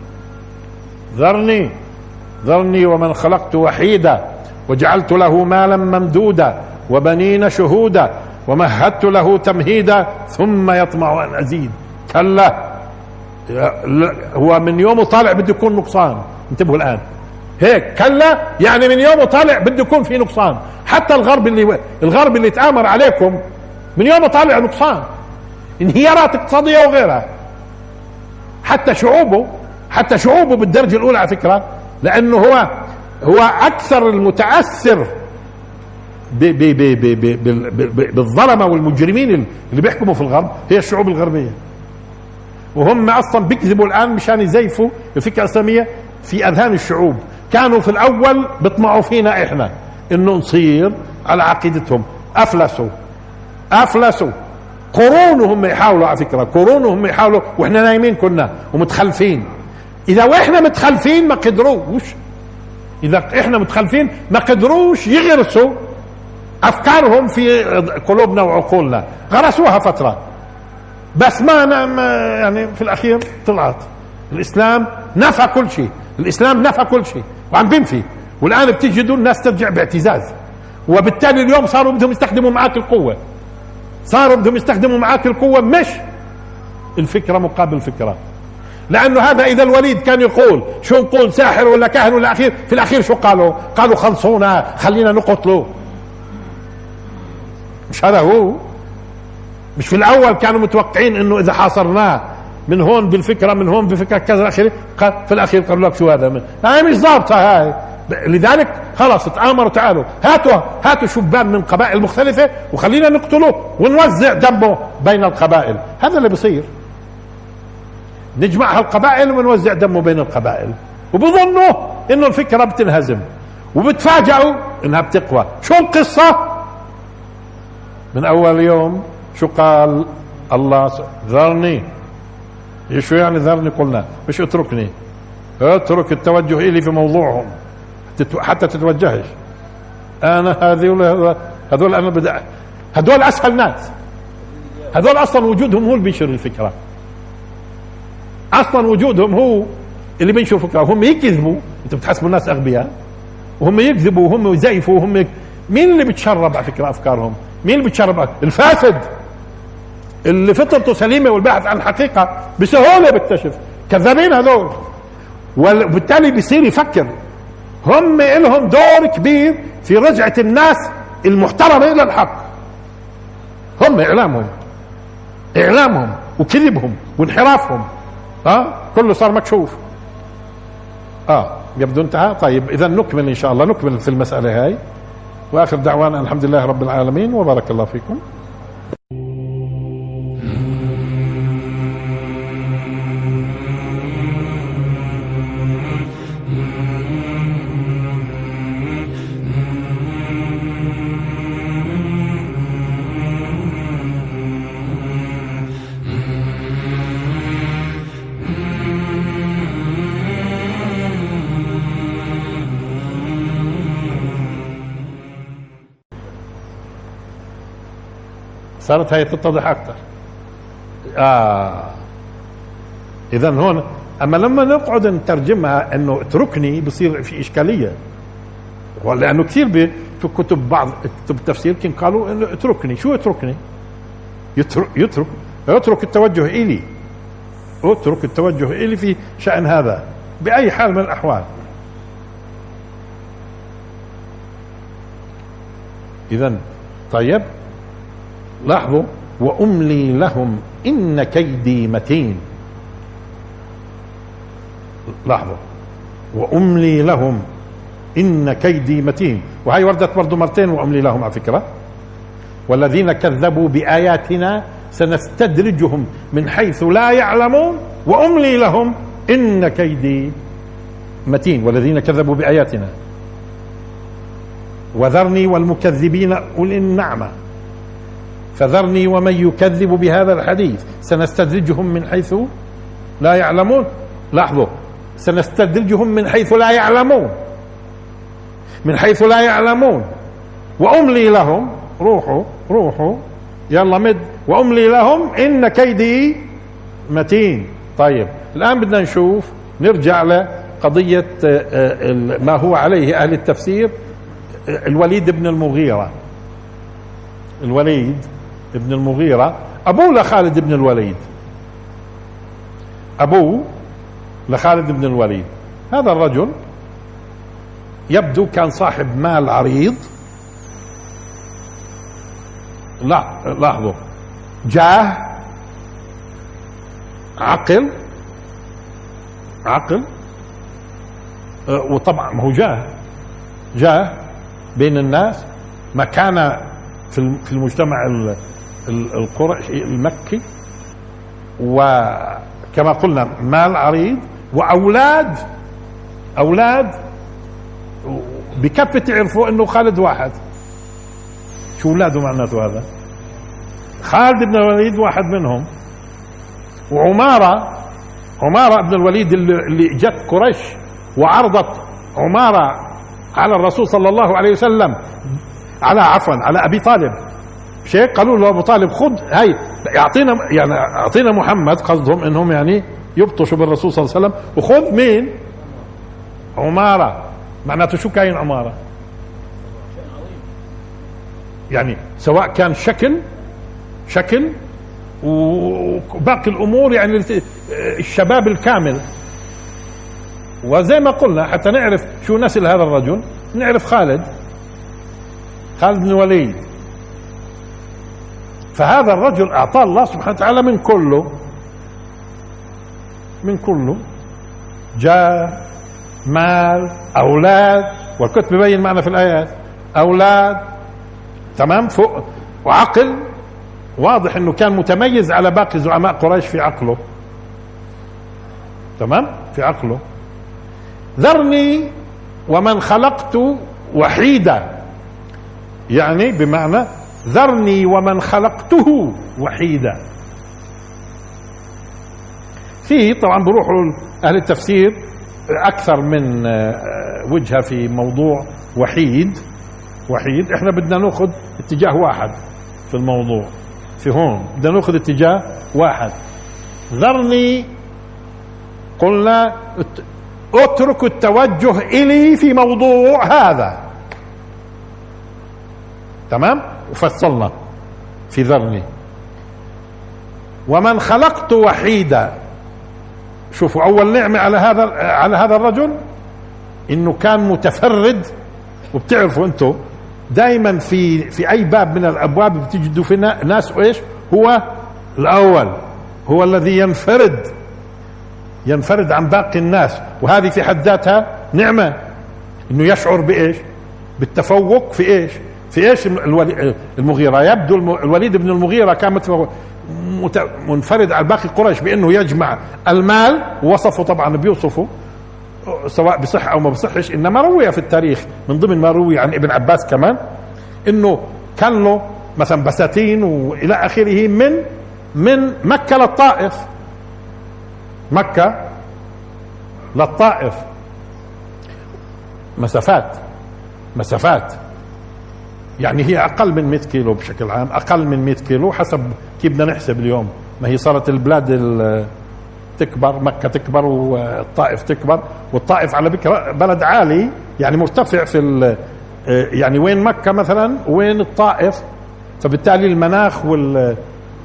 ذرني ذرني ومن خلقت وحيدا وجعلت له مالا ممدودا وبنين شهودا ومهدت له تمهيدا ثم يطمع أن أزيد. كلا. هو من يومه طالع بده يكون نقصان. انتبهوا الآن. هيك كلا يعني من يومه طالع بده يكون في نقصان. حتى الغرب اللي الغرب اللي تآمر عليكم من يومه طالع نقصان. انهيارات اقتصادية وغيرها. حتى شعوبه حتى شعوبه بالدرجة الأولى على فكرة لأنه هو هو أكثر المتأثر بالظلمة والمجرمين اللي بيحكموا في الغرب هي الشعوب الغربية. وهم أصلا بيكذبوا الآن مشان يزيفوا الفكرة الإسلامية في أذهان الشعوب. كانوا في الأول بيطمعوا فينا إحنا إنه نصير على عقيدتهم. أفلسوا. أفلسوا. قرون وهم يحاولوا على فكرة. قرون وهم يحاولوا. وإحنا نايمين كنا ومتخلفين. إذا وإحنا متخلفين ما قدروش. إذا إحنا متخلفين ما قدروش يغرسوا أفكارهم في قلوبنا وعقولنا. غرسوها فترة. بس ما, ما يعني في الأخير طلعت. الإسلام نفى كل شيء. الإسلام نفى كل شيء. وعم بينفي. والآن بتجدوا الناس ترجع باعتزاز. وبالتالي اليوم صاروا بدهم يستخدموا معك القوة. صاروا بدهم يستخدموا معك القوة مش الفكرة مقابل فكره لأنه هذا إذا الوليد كان يقول شو نقول ساحر ولا كاهن ولا أخير في الأخير شو قالوا؟ قالوا خلصونا خلينا نقتله مش هذا هو. مش في الأول كانوا متوقعين إنه إذا حاصرناه من هون بالفكرة من هون بفكرة كذا اخره في الأخير قالوا لك شو هذا من هاي مش ظابطه هاي. لذلك خلاص تآمروا تعالوا هاتوا هاتوا شبان من قبائل مختلفة وخلينا نقتله ونوزع دمه بين القبائل. هذا اللي بصير. نجمع هالقبائل ونوزع دمه بين القبائل. وبظنوا إنه الفكرة بتنهزم. وبتفاجئوا إنها بتقوى. شو القصة؟ من أول يوم شو قال الله ذرني. شو يعني ذرني؟ قلنا مش اتركني. اترك التوجه إلي في موضوعهم. حتى تتوجهش. أنا هذول هذول أنا بدأ هذول أسهل ناس. هذول أصلا وجودهم هو اللي بينشر الفكرة. أصلا وجودهم هو اللي بينشر الفكرة. وهم يكذبوا. انت بتحسبوا الناس أغبياء. وهم يكذبوا. وهم يزيفوا وهم مين اللي بتشرب على فكرة أفكارهم؟ مين اللي بتشرب الفاسد. اللي فطرته سليمة والباحث عن الحقيقة بسهولة بيكتشف. كذابين هذول. وبالتالي بيصير يفكر. هم لهم دور كبير في رجعة الناس المحترمة إلى الحق. هم إعلامهم. إعلامهم وكذبهم وانحرافهم. ها؟ أه؟ كله صار مكشوف. آه يبدو انتهى طيب إذا نكمل إن شاء الله. نكمل في المسألة هاي. وآخر دعوانا الحمد لله رب العالمين. وبارك الله فيكم. صارت هي تتضح أكثر. آه. اذا هون أما لما نقعد نترجمها إنه اتركني بصير في إشكالية. لأنه كثير في كتب بعض كتب التفسير كان قالوا إنه اتركني. شو اتركني؟ يترك يترك اترك التوجه إلي. اترك التوجه إلي في شأن هذا بأي حال من الأحوال. اذا طيب. لاحظوا؟ وأملي لهم إن كيدي متين. لاحظوا. وأملي لهم إن كيدي متين. وهي وردت برضه مرتين وأملي لهم على فكرة. والذين كذبوا بآياتنا سنستدرجهم من حيث لا يعلمون. وأملي لهم إن كيدي متين. والذين كذبوا بآياتنا. وذرني والمكذبين أولي النعمة. فذرني ومن يكذب بهذا الحديث. سنستدرجهم من حيث لا يعلمون. لاحظوا سنستدرجهم من حيث لا يعلمون. من حيث لا يعلمون. وأملي لهم روحوا روحوا. يلا مد. وأملي لهم إن كيدي متين. طيب الآن بدنا نشوف نرجع لقضية آه، آه، ما هو عليه أهل التفسير الوليد بن المغيرة. الوليد ابن المغيرة أبوه لخالد بن الوليد. أبوه لخالد بن الوليد. هذا الرجل يبدو كان صاحب مال عريض. لا لاحظوا. جاه عقل عقل أه، وطبعا ما هو جاه. جاه بين الناس مكانه في المجتمع القرشي المكي وكما قلنا مال عريض وأولاد أولاد بكفة تعرفوا إنه خالد واحد. شو أولاده معناته هذا؟ خالد بن الوليد واحد منهم وعمارة عمارة بن الوليد اللي جت قريش وعرضت عمارة على الرسول صلى الله عليه وسلم على عفوا على أبي طالب. هيك؟ قالوا له أبو طالب خذ هاي. يعطينا يعني أعطينا محمد قصدهم إنهم يعني يبطشوا بالرسول صلى الله عليه وسلم. وخذ مين؟ عمارة. معناته شو كاين عمارة؟ يعني سواء كان شكل شكل وباقي الأمور يعني الشباب الكامل. وزي ما قلنا حتى نعرف شو نسل هذا الرجل. نعرف خالد. خالد بن الوليد فهذا الرجل أعطاه الله سبحانه وتعالى من كله من كله جاه مال أولاد والكتب ببين معنا في الآيات أولاد تمام فوق وعقل واضح إنه كان متميز على باقي زعماء قريش في عقله تمام في عقله. ذرني ومن خلقت وحيدا يعني بمعنى ذرني ومن خلقته وحيدا. فيه طبعا بروحوا أهل التفسير أكثر من وجهة في موضوع وحيد. وحيد إحنا بدنا نأخذ اتجاه واحد في الموضوع. في هون بدنا نأخذ اتجاه واحد. ذرني قلنا اترك التوجه إلي في موضوع هذا. تمام؟ وفصلنا في ذرني. ومن خلقت وحيدا. شوفوا أول نعمة على هذا على هذا الرجل إنه كان متفرد. وبتعرفوا أنتم دائما في في أي باب من الأبواب بتجدوا في ناس إيش؟ هو الأول. هو الذي ينفرد. ينفرد عن باقي الناس. وهذه في حد ذاتها نعمة. إنه يشعر بإيش؟ بالتفوق في إيش؟ في إيش؟ المغيرة. يبدو الوليد بن المغيرة كان منفرد على باقي قريش بأنه يجمع المال وصفه طبعا بيوصفه سواء بصح أو ما بصحش إنما روي في التاريخ من ضمن ما روي عن ابن عباس كمان إنه كان له مثلا بساتين وإلى آخره من من مكة للطائف. مكة للطائف. مسافات. مسافات. يعني هي أقل من 100 كيلو بشكل عام أقل من 100 كيلو حسب كيف بدنا نحسب اليوم. ما هي صارت البلاد تكبر مكة تكبر والطائف تكبر والطائف على فكرة بلد عالي يعني مرتفع في يعني وين مكة مثلا وين الطائف. فبالتالي المناخ وال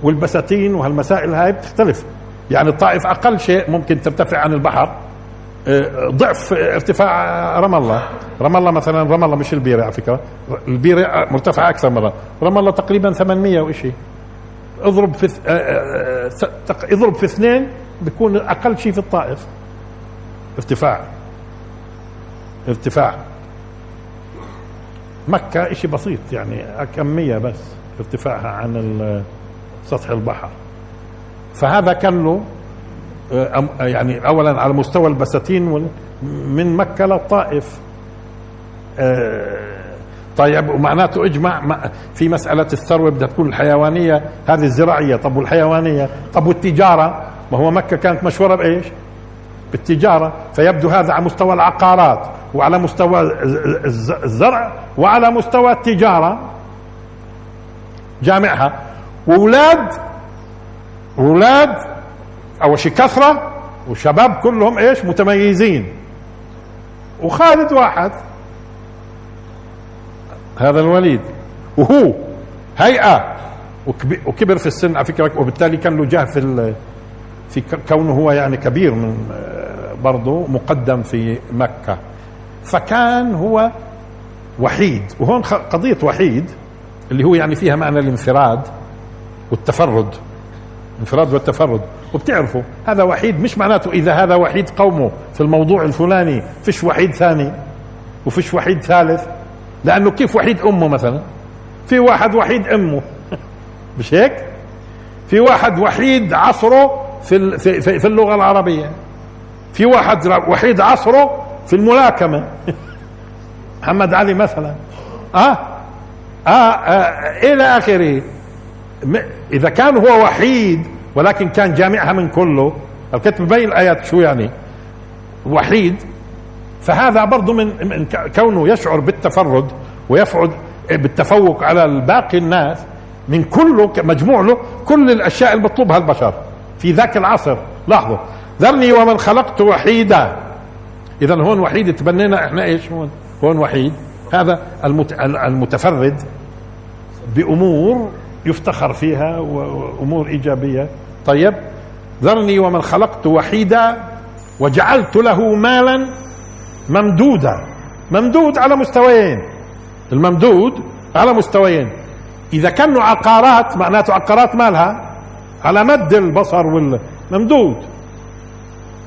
والبساتين وهالمسائل هاي بتختلف. يعني الطائف أقل شيء ممكن ترتفع عن البحر. ضعف ارتفاع رام الله رام الله مثلا رام الله مش البيرة على فكرة. البيرة مرتفعة أكثر مرة. رام الله تقريبا 800 وشيء اضرب في اضرب في اثنين بيكون أقل شيء في الطائف ارتفاع. ارتفاع. مكة شيء بسيط يعني كمية بس ارتفاعها عن سطح البحر. فهذا كان له يعني اولا على مستوى البساتين من مكة للطائف طيب ومعناته اجمع في مسألة الثروة بدها تكون الحيوانية هذه الزراعية. طب والحيوانية؟ طب والتجارة؟ ما هو مكة كانت مشهورة بإيش؟ بالتجارة. فيبدو هذا على مستوى العقارات وعلى مستوى الزرع وعلى مستوى التجارة. جامعها. وولاد أولاد اول شيء كثرة وشباب كلهم إيش؟ متميزين. وخالد واحد. هذا الوليد. وهو هيئة. وكبر في السن على فكرة وبالتالي كان له جاه في في كونه هو يعني كبير من برضه مقدم في مكة. فكان هو وحيد. وهون قضية وحيد اللي هو يعني فيها معنى الانفراد والتفرد. انفراد والتفرد وبتعرفوا هذا وحيد مش معناته إذا هذا وحيد قومه في الموضوع الفلاني فيش وحيد ثاني وفيش وحيد ثالث لأنه كيف وحيد أمه مثلا؟ في واحد وحيد أمه. مش هيك؟ في واحد وحيد عصره في في في اللغة العربية. في واحد وحيد عصره في الملاكمة. محمد علي مثلا. آه, آه, آه إلى آخره. إذا كان هو وحيد ولكن كان جامعها من كله الكتب بين الآيات شو يعني؟ وحيد. فهذا برضه من, كونه يشعر بالتفرد ويفعل بالتفوق على باقي الناس من كله مجموع له كل الأشياء اللي بطلبها البشر في ذاك العصر. لاحظوا. ذرني ومن خلقت وحيدا. اذا هون وحيد تبنينا إحنا إيش هون؟ هون وحيد. هذا المتفرد بأمور يفتخر فيها وأمور إيجابية. طيب ذرني ومن خلقت وحيدا وجعلت له مالا ممدودا. ممدود على مستويين. الممدود على مستويين. إذا كانوا عقارات معناته عقارات مالها؟ على مد البصر والممدود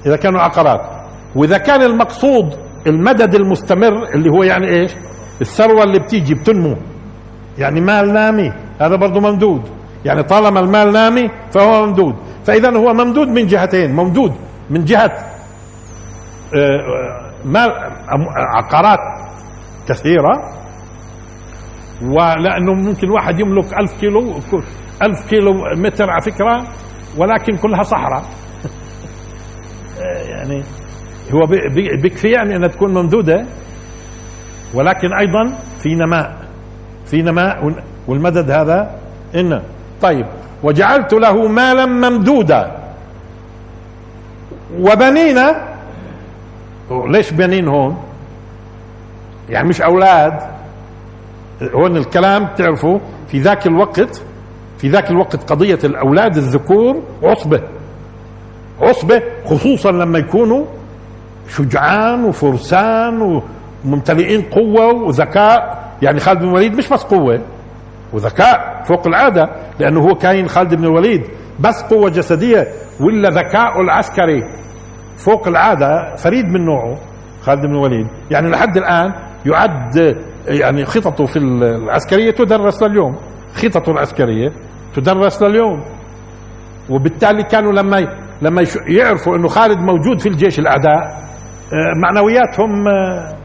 إذا كانوا عقارات. وإذا كان المقصود المدد المستمر اللي هو يعني إيش؟ الثروة اللي بتيجي بتنمو. يعني مال نامي. هذا برضه ممدود. يعني طالما المال نامي فهو ممدود. فإذا هو ممدود من جهتين. ممدود من جهة آه، مال عقارات كثيرة. ولأنه ممكن واحد يملك ألف كيلو ألف كيلو متر على فكرة ولكن كلها صحراء. يعني هو بيكفي يعني أنها تكون ممدودة. ولكن أيضا في نماء في نماء والمدد هذا إن. طيب وجعلت له مالا ممدودا. وبنينا. ليش بنين هون؟ يعني مش أولاد. هون الكلام تعرفوا في ذاك الوقت في ذاك الوقت قضية الأولاد الذكور عصبة. عصبة خصوصا لما يكونوا شجعان وفرسان وممتلئين قوة وذكاء. يعني خالد بن الوليد مش بس قوة. وذكاء فوق العادة لأنه هو كاين خالد بن الوليد. بس قوة جسدية ولا ذكاء العسكري؟ فوق العادة فريد من نوعه خالد بن الوليد. يعني لحد الآن يعد يعني خططه في العسكرية تدرس لليوم. خططه العسكرية تدرس لليوم. وبالتالي كانوا لما لما يعرفوا إنه خالد موجود في الجيش الأعداء آه، معنوياتهم آه،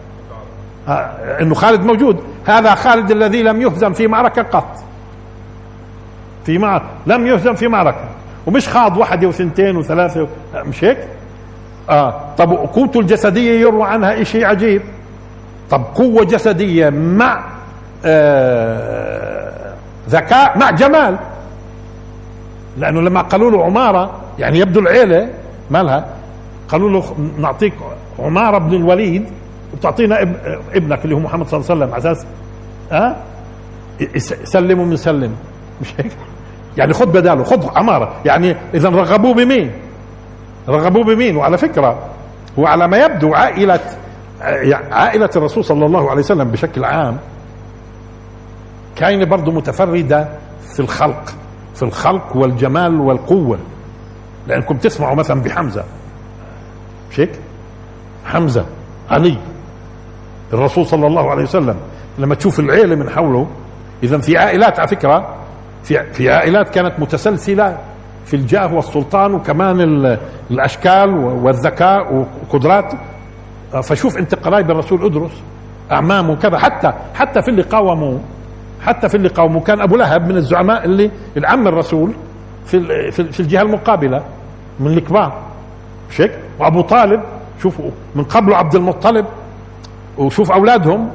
إنه خالد موجود. هذا خالد الذي لم يهزم في معركة قط. في معركة لم يهزم في معركة. ومش خاض واحدة وثنتين وثلاثة مش هيك؟ آه طب قوته الجسدية يروى عنها شيء عجيب. طب قوة جسدية مع آه ذكاء مع جمال. لأنه لما قالوا له عمارة يعني يبدو العيلة مالها؟ قالوا له نعطيك عمارة بن الوليد. وتعطينا ابنك اللي هو محمد صلى الله عليه وسلم على أساس ها سلم مش هيك؟ يعني خذ بداله خذ عمارة. يعني إذا رغبوه بمين؟ رغبوه بمين؟ وعلى فكرة وعلى ما يبدو عائله عائلة الرسول صلى الله عليه وسلم بشكل عام كاينة برضه متفردة في الخلق في الخلق والجمال والقوة. لأنكم تسمعوا مثلا بحمزة. مش هيك؟ حمزة علي. الرسول صلى الله عليه وسلم لما تشوف العيله من حوله اذا في عائلات على فكرة في في عائلات كانت متسلسلة في الجاه والسلطان وكمان الأشكال والذكاء وقدرات. فشوف انت قرايب الرسول أدرس أعمامه وكذا. حتى حتى في اللي قاوموا حتى في اللي قاوموا كان أبو لهب من الزعماء اللي العم الرسول في في الجهة المقابلة من الكبار. مش هيك؟ وأبو طالب شوفوا من قبله عبد المطلب وشوف أولادهم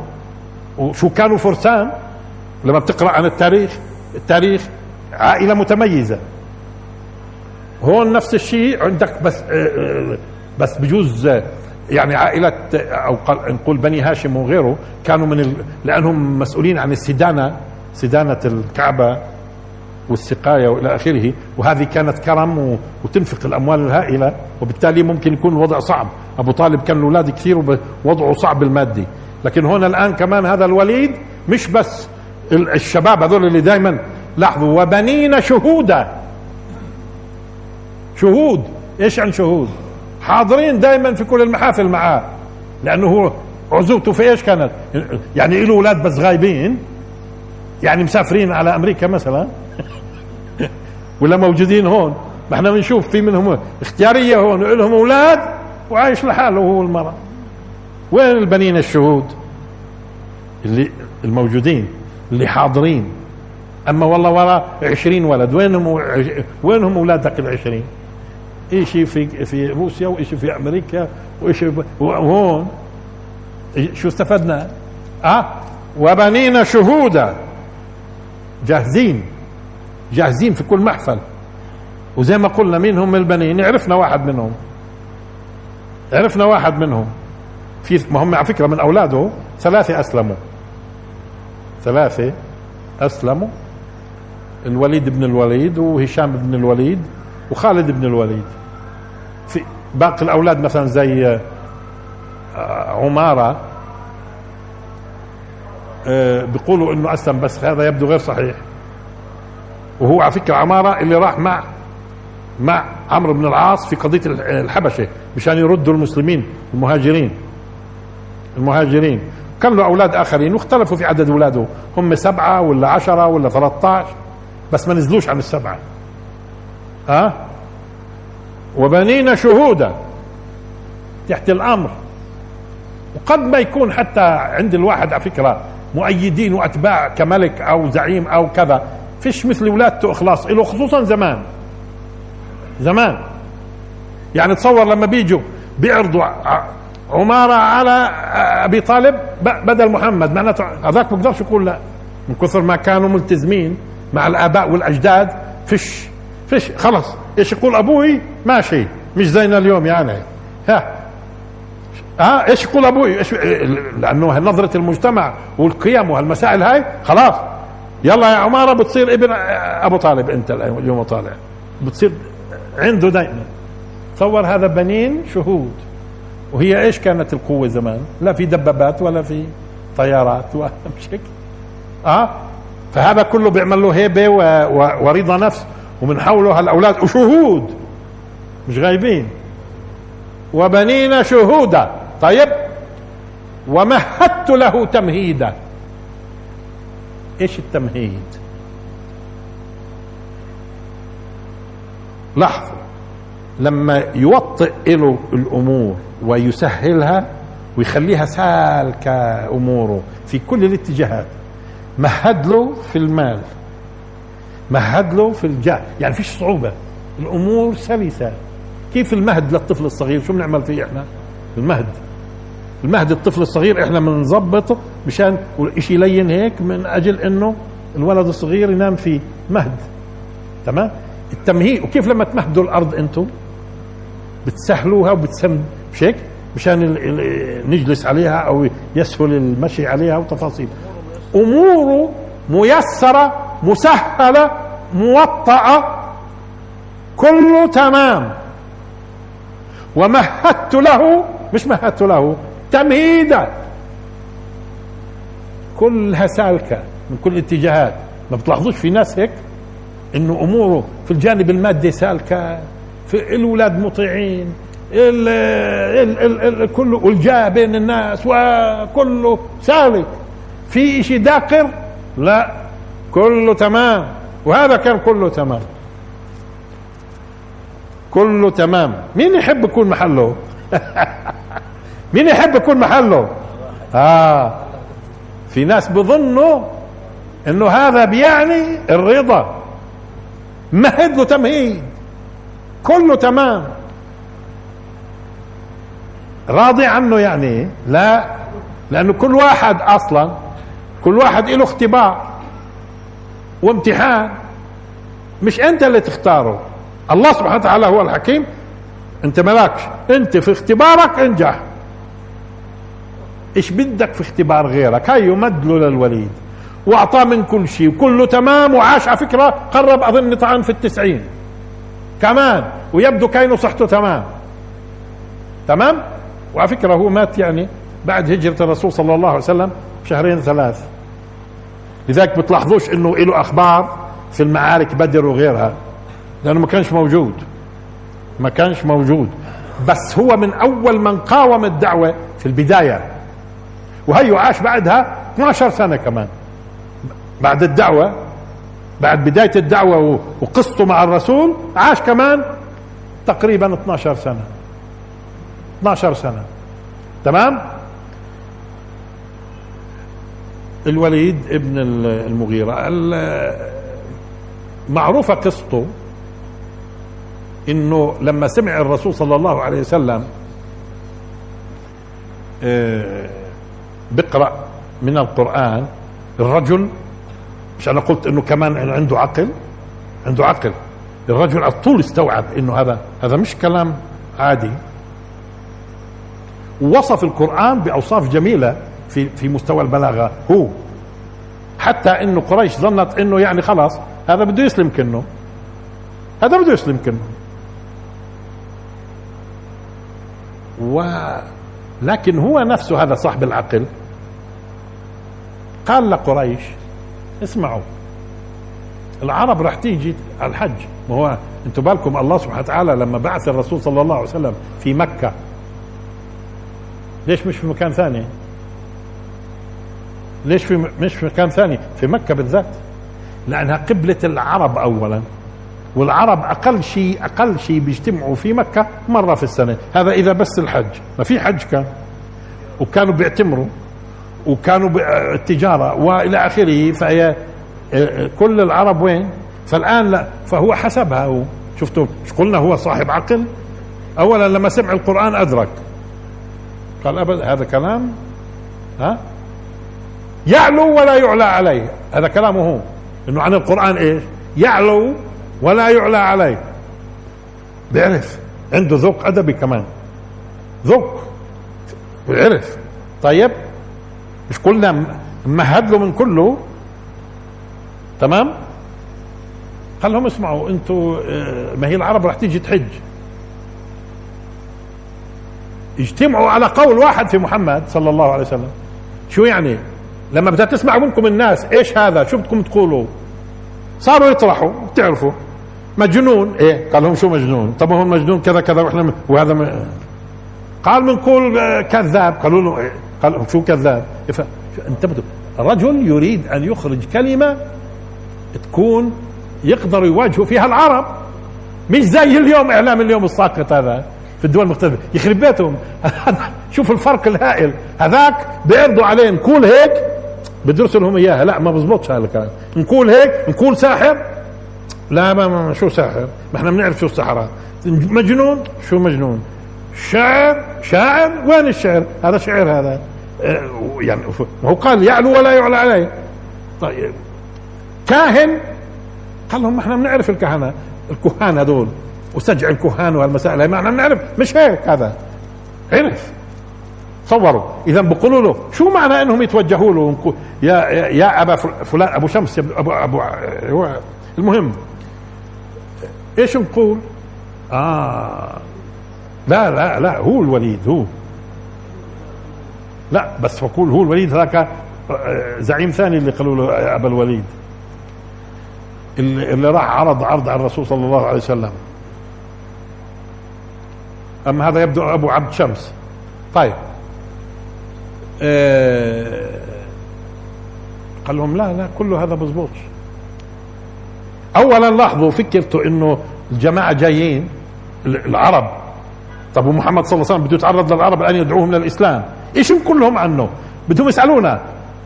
وشو كانوا فرسان لما بتقرأ عن التاريخ التاريخ عائلة متميزة هون نفس الشيء عندك بس بس بجوز يعني عائلة أو نقول بني هاشم وغيره كانوا من ال... لأنهم مسؤولين عن السدانة سدانة الكعبة والسقاية وإلى آخره وهذه كانت كرم. وتنفق الأموال الهائلة وبالتالي ممكن يكون الوضع صعب أبو طالب كان الأولاد كثير ووضعه صعب المادي. لكن هنا الآن كمان هذا الوليد مش بس الشباب هذول اللي دائما لاحظوا وبنين شهودا. شهود. إيش عن شهود؟ حاضرين دائما في كل المحافل معاه. لأنه هو عزوبته في إيش كانت؟ يعني له أولاد بس غايبين؟ يعني مسافرين على أمريكا مثلا؟ ولا موجودين هون؟ ما إحنا بنشوف في منهم اختيارية هون لهم أولاد وعايش لحاله هو المرأة وين البنين الشهود؟ اللي الموجودين اللي حاضرين. أما والله وراء عشرين ولد وينهم وينهم اولادك العشرين شيء في في روسيا وشيء في أمريكا وشيء وهون. شو استفدنا؟ آه؟ وبنينا شهودا. جاهزين. جاهزين في كل محفل. وزي ما قلنا مين هم البنين؟ عرفنا واحد منهم. عرفنا واحد منهم. في ما هم على فكرة من أولاده ثلاثة أسلموا. ثلاثة أسلموا. الوليد بن الوليد وهشام بن الوليد وخالد بن الوليد. في باقي الأولاد مثلا زي آه، عمارة آه، بيقولوا إنه أسلم بس هذا يبدو غير صحيح. وهو على فكرة عمارة اللي راح مع مع عمرو بن العاص في قضية الحبشة مشان يردوا المسلمين المهاجرين. المهاجرين. كان له أولاد آخرين واختلفوا في عدد أولاده. هم سبعة ولا عشرة ولا 13 بس ما نزلوش عن السبعة. ها؟ أه؟ وبنينا شهودا. تحت الأمر. وقد ما يكون حتى عند الواحد على فكرة مؤيدين وأتباع كملك أو زعيم أو كذا. فيش مثل ولادته إخلاص له خصوصا زمان. زمان. يعني تصور لما بيجوا بيعرضوا عمارة على أبي طالب بدل محمد. معناته هذاك بقدرش يقول لا. من كثر ما كانوا ملتزمين مع الآباء والأجداد فيش فيش خلص إيش يقول أبوي؟ ماشي. مش زينا اليوم يعني. ها. ها إيش يقول أبوي؟ إيش لأنه نظرة المجتمع والقيم وهالمسائل هاي. خلاص. يلا يا عمارة بتصير ابن أبو طالب أنت اليوم طالع. بتصير عنده دائما. تصور هذا بنين شهود. وهي إيش كانت القوة زمان؟ لا في دبابات ولا في طيارات ولا هيك آه؟ فهذا كله بيعمل له هيبة ورضا نفس. ومن حوله هالأولاد. وشهود! مش غايبين. وبنينا شهودا. طيب. ومهدت له تمهيدا. إيش التمهيد؟ لاحظوا لما يوطئ له الأمور ويسهلها ويخليها سالكة أموره في كل الاتجاهات مهد له في المال مهد له في الجاه. يعني فيش صعوبة. الأمور سلسة. كيف المهد للطفل الصغير؟ شو بنعمل فيه إحنا؟ المهد. المهد الطفل الصغير إحنا بنظبطه مشان شيء لين هيك من أجل إنه الولد الصغير ينام فيه. مهد. تمام؟ التمهيد وكيف لما تمهدوا الأرض أنتم؟ بتسهلوها وبتسم مش هيك مشان نجلس عليها أو يسهل المشي عليها وتفاصيل. أموره ميسرة مسهلة موطأة كله تمام. ومهدت له مش مهدت له تمهيدا. كلها سالكة من كل الاتجاهات. ما بتلاحظوش في ناس هيك؟ إنه أموره في الجانب المادي سالكه في الاولاد مطيعين ال ال ال ال كله والجاه بين الناس وكله سالك. في شيء داقر؟ لا كله تمام. وهذا كان كله تمام. كله تمام. مين يحب يكون محله؟ مين يحب يكون محله؟ آه. في ناس بظنوا إنه هذا بيعني الرضا. مهد له تمهيد. كله تمام. راضي عنه يعني؟ لا. لأنه كل واحد أصلا كل واحد له اختبار وامتحان. مش أنت اللي تختاره. الله سبحانه وتعالى هو الحكيم. أنت ملاكش. أنت في اختبارك انجح. إيش بدك في اختبار غيرك؟ هاي يمد له للوليد. واعطاه من كل شيء. وكله تمام وعاش. على فكرة قرب أظن طعن في التسعين. كمان. ويبدو كاينة صحته تمام. تمام؟ وعلى فكرة هو مات يعني بعد هجرة الرسول صلى الله عليه وسلم بشهرين ثلاث. لذلك بتلاحظوش إنه له أخبار في المعارك بدر وغيرها. لأنه ما كانش موجود. ما كانش موجود. بس هو من أول من قاوم الدعوة في البداية. وهي عاش بعدها 12 سنة كمان. بعد الدعوة بعد بداية الدعوة وقصته مع الرسول عاش كمان تقريبا 12 سنة. 12 سنة. تمام؟ الوليد ابن المغيرة معروفة قصته إنه لما سمع الرسول صلى الله عليه وسلم آه، بقرأ من القرآن الرجل مش أنا قلت إنه كمان عنده عقل؟ عنده عقل. الرجل على طول استوعب إنه هذا هذا مش كلام عادي. ووصف القرآن بأوصاف جميلة في في مستوى البلاغة هو. حتى انه قريش ظنت إنه يعني خلاص هذا بده يسلم كنه. هذا بده يسلم كنه. ولكن هو نفسه هذا صاحب العقل. قال لقريش اسمعوا. العرب راح تيجي على الحج. ما هو أنتم بالكم الله سبحانه وتعالى لما بعث الرسول صلى الله عليه وسلم في مكة. ليش مش في مكان ثاني؟ ليش في مش في مكان ثاني؟ في مكة بالذات. لأنها قبلة العرب أولا. والعرب أقل شيء أقل شيء بيجتمعوا في مكة مرة في السنة. هذا إذا بس الحج. ما في حج كان. وكانوا بيعتمروا. وكانوا التجارة وإلى آخره فهي كل العرب وين؟ فالآن لا فهو حسبها. شفتوا قلنا هو صاحب عقل. أولا لما سمع القرآن أدرك. قال أبدا هذا كلام؟ ها؟ يعلو ولا يعلى عليه. هذا كلامه هو. إنه عن القرآن إيش؟ يعلو ولا يعلى عليه. بيعرف عنده ذوق أدبي كمان. ذوق. بيعرف طيب؟ مش قلنا مهد له من كله. تمام؟ قال لهم اسمعوا أنتوا آه، ما هي العرب رح تيجي تحج. اجتمعوا على قول واحد في محمد صلى الله عليه وسلم. شو يعني؟ لما بدها تسمع منكم الناس إيش هذا؟ شو بدكم تقولوا؟ صاروا يطرحوا بتعرفوا. مجنون. إيه؟ قال لهم شو مجنون؟ طب هو مجنون كذا كذا وإحنا وهذا م... قال بنقول آه، كذاب. قالوا له إيه؟ قال شو كذاب؟ انتبهوا رجل يريد أن يخرج كلمة تكون يقدروا يواجهوا فيها العرب. مش زي اليوم إعلام اليوم الساقط هذا في الدول المختلفة. يخرب بيتهم. شوف الفرق الهائل. هذاك بيعرضوا عليه نقول هيك؟ بدرسوا لهم إياها. لا ما بزبطش هذا الكلام. نقول هيك؟ نقول ساحر؟ لا ما, ما شو ساحر؟ ما إحنا بنعرف شو السحرة. مجنون؟ شو مجنون؟ شاعر شاعر؟ وين الشعر؟ هذا شعر هذا. آه يعني هو قال يعلو ولا يعلى عليه. طيب. كاهن؟ قال لهم إحنا بنعرف الكهنة. الكهان هذول. وسجع الكهان وهالمسائل هي معنى بنعرف مش هيك هذا. عرف. تصوروا اذا بقولوا له شو معنى إنهم يتوجهوا له؟ يا يا أبا فلان أبو شمس ابو ابو المهم. إيش نقول؟ آه. لا لا لا هو الوليد هو. لا بس بقول هو الوليد هذاك آه، زعيم ثاني اللي قالوا له أبا الوليد. اللي, راح عرض عرض على الرسول صلى الله عليه وسلم. أما هذا يبدو أبو عبد شمس. طيب. آه قال لهم لا لا كله هذا مزبوطش اولا لاحظوا فكرته إنه الجماعة جايين العرب. طب ومحمد صلى الله عليه وسلم بده يتعرض للعرب الان يدعوهم للإسلام. إيش كلهم عنه؟ بدهم يسألونا.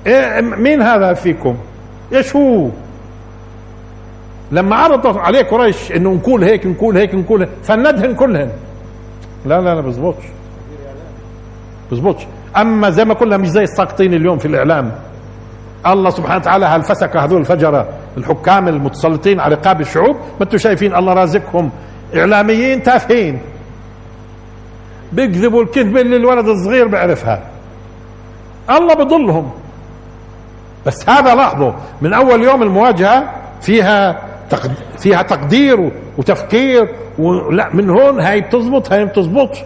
إيه مين هذا فيكم؟ إيش هو؟ لما عرض عليه قريش إنه نقول هيك نقول هيك نقول فندهن كلهن. لا لا لا بزبطش. بزبطش. أما زي ما قلنا مش زي الساقطين اليوم في الإعلام. الله سبحانه وتعالى هالفسكه هذول الفجره الحكام المتسلطين على رقاب الشعوب؟ ما أنتم شايفين الله رازقهم. إعلاميين تافهين. بيكذبوا الكذبة اللي الولد الصغير بيعرفها. الله بضلهم. بس هذا لاحظوا من أول يوم المواجهة فيها فيها تقدير وتفكير ولا من هون هاي بتزبط هاي بتزبطش.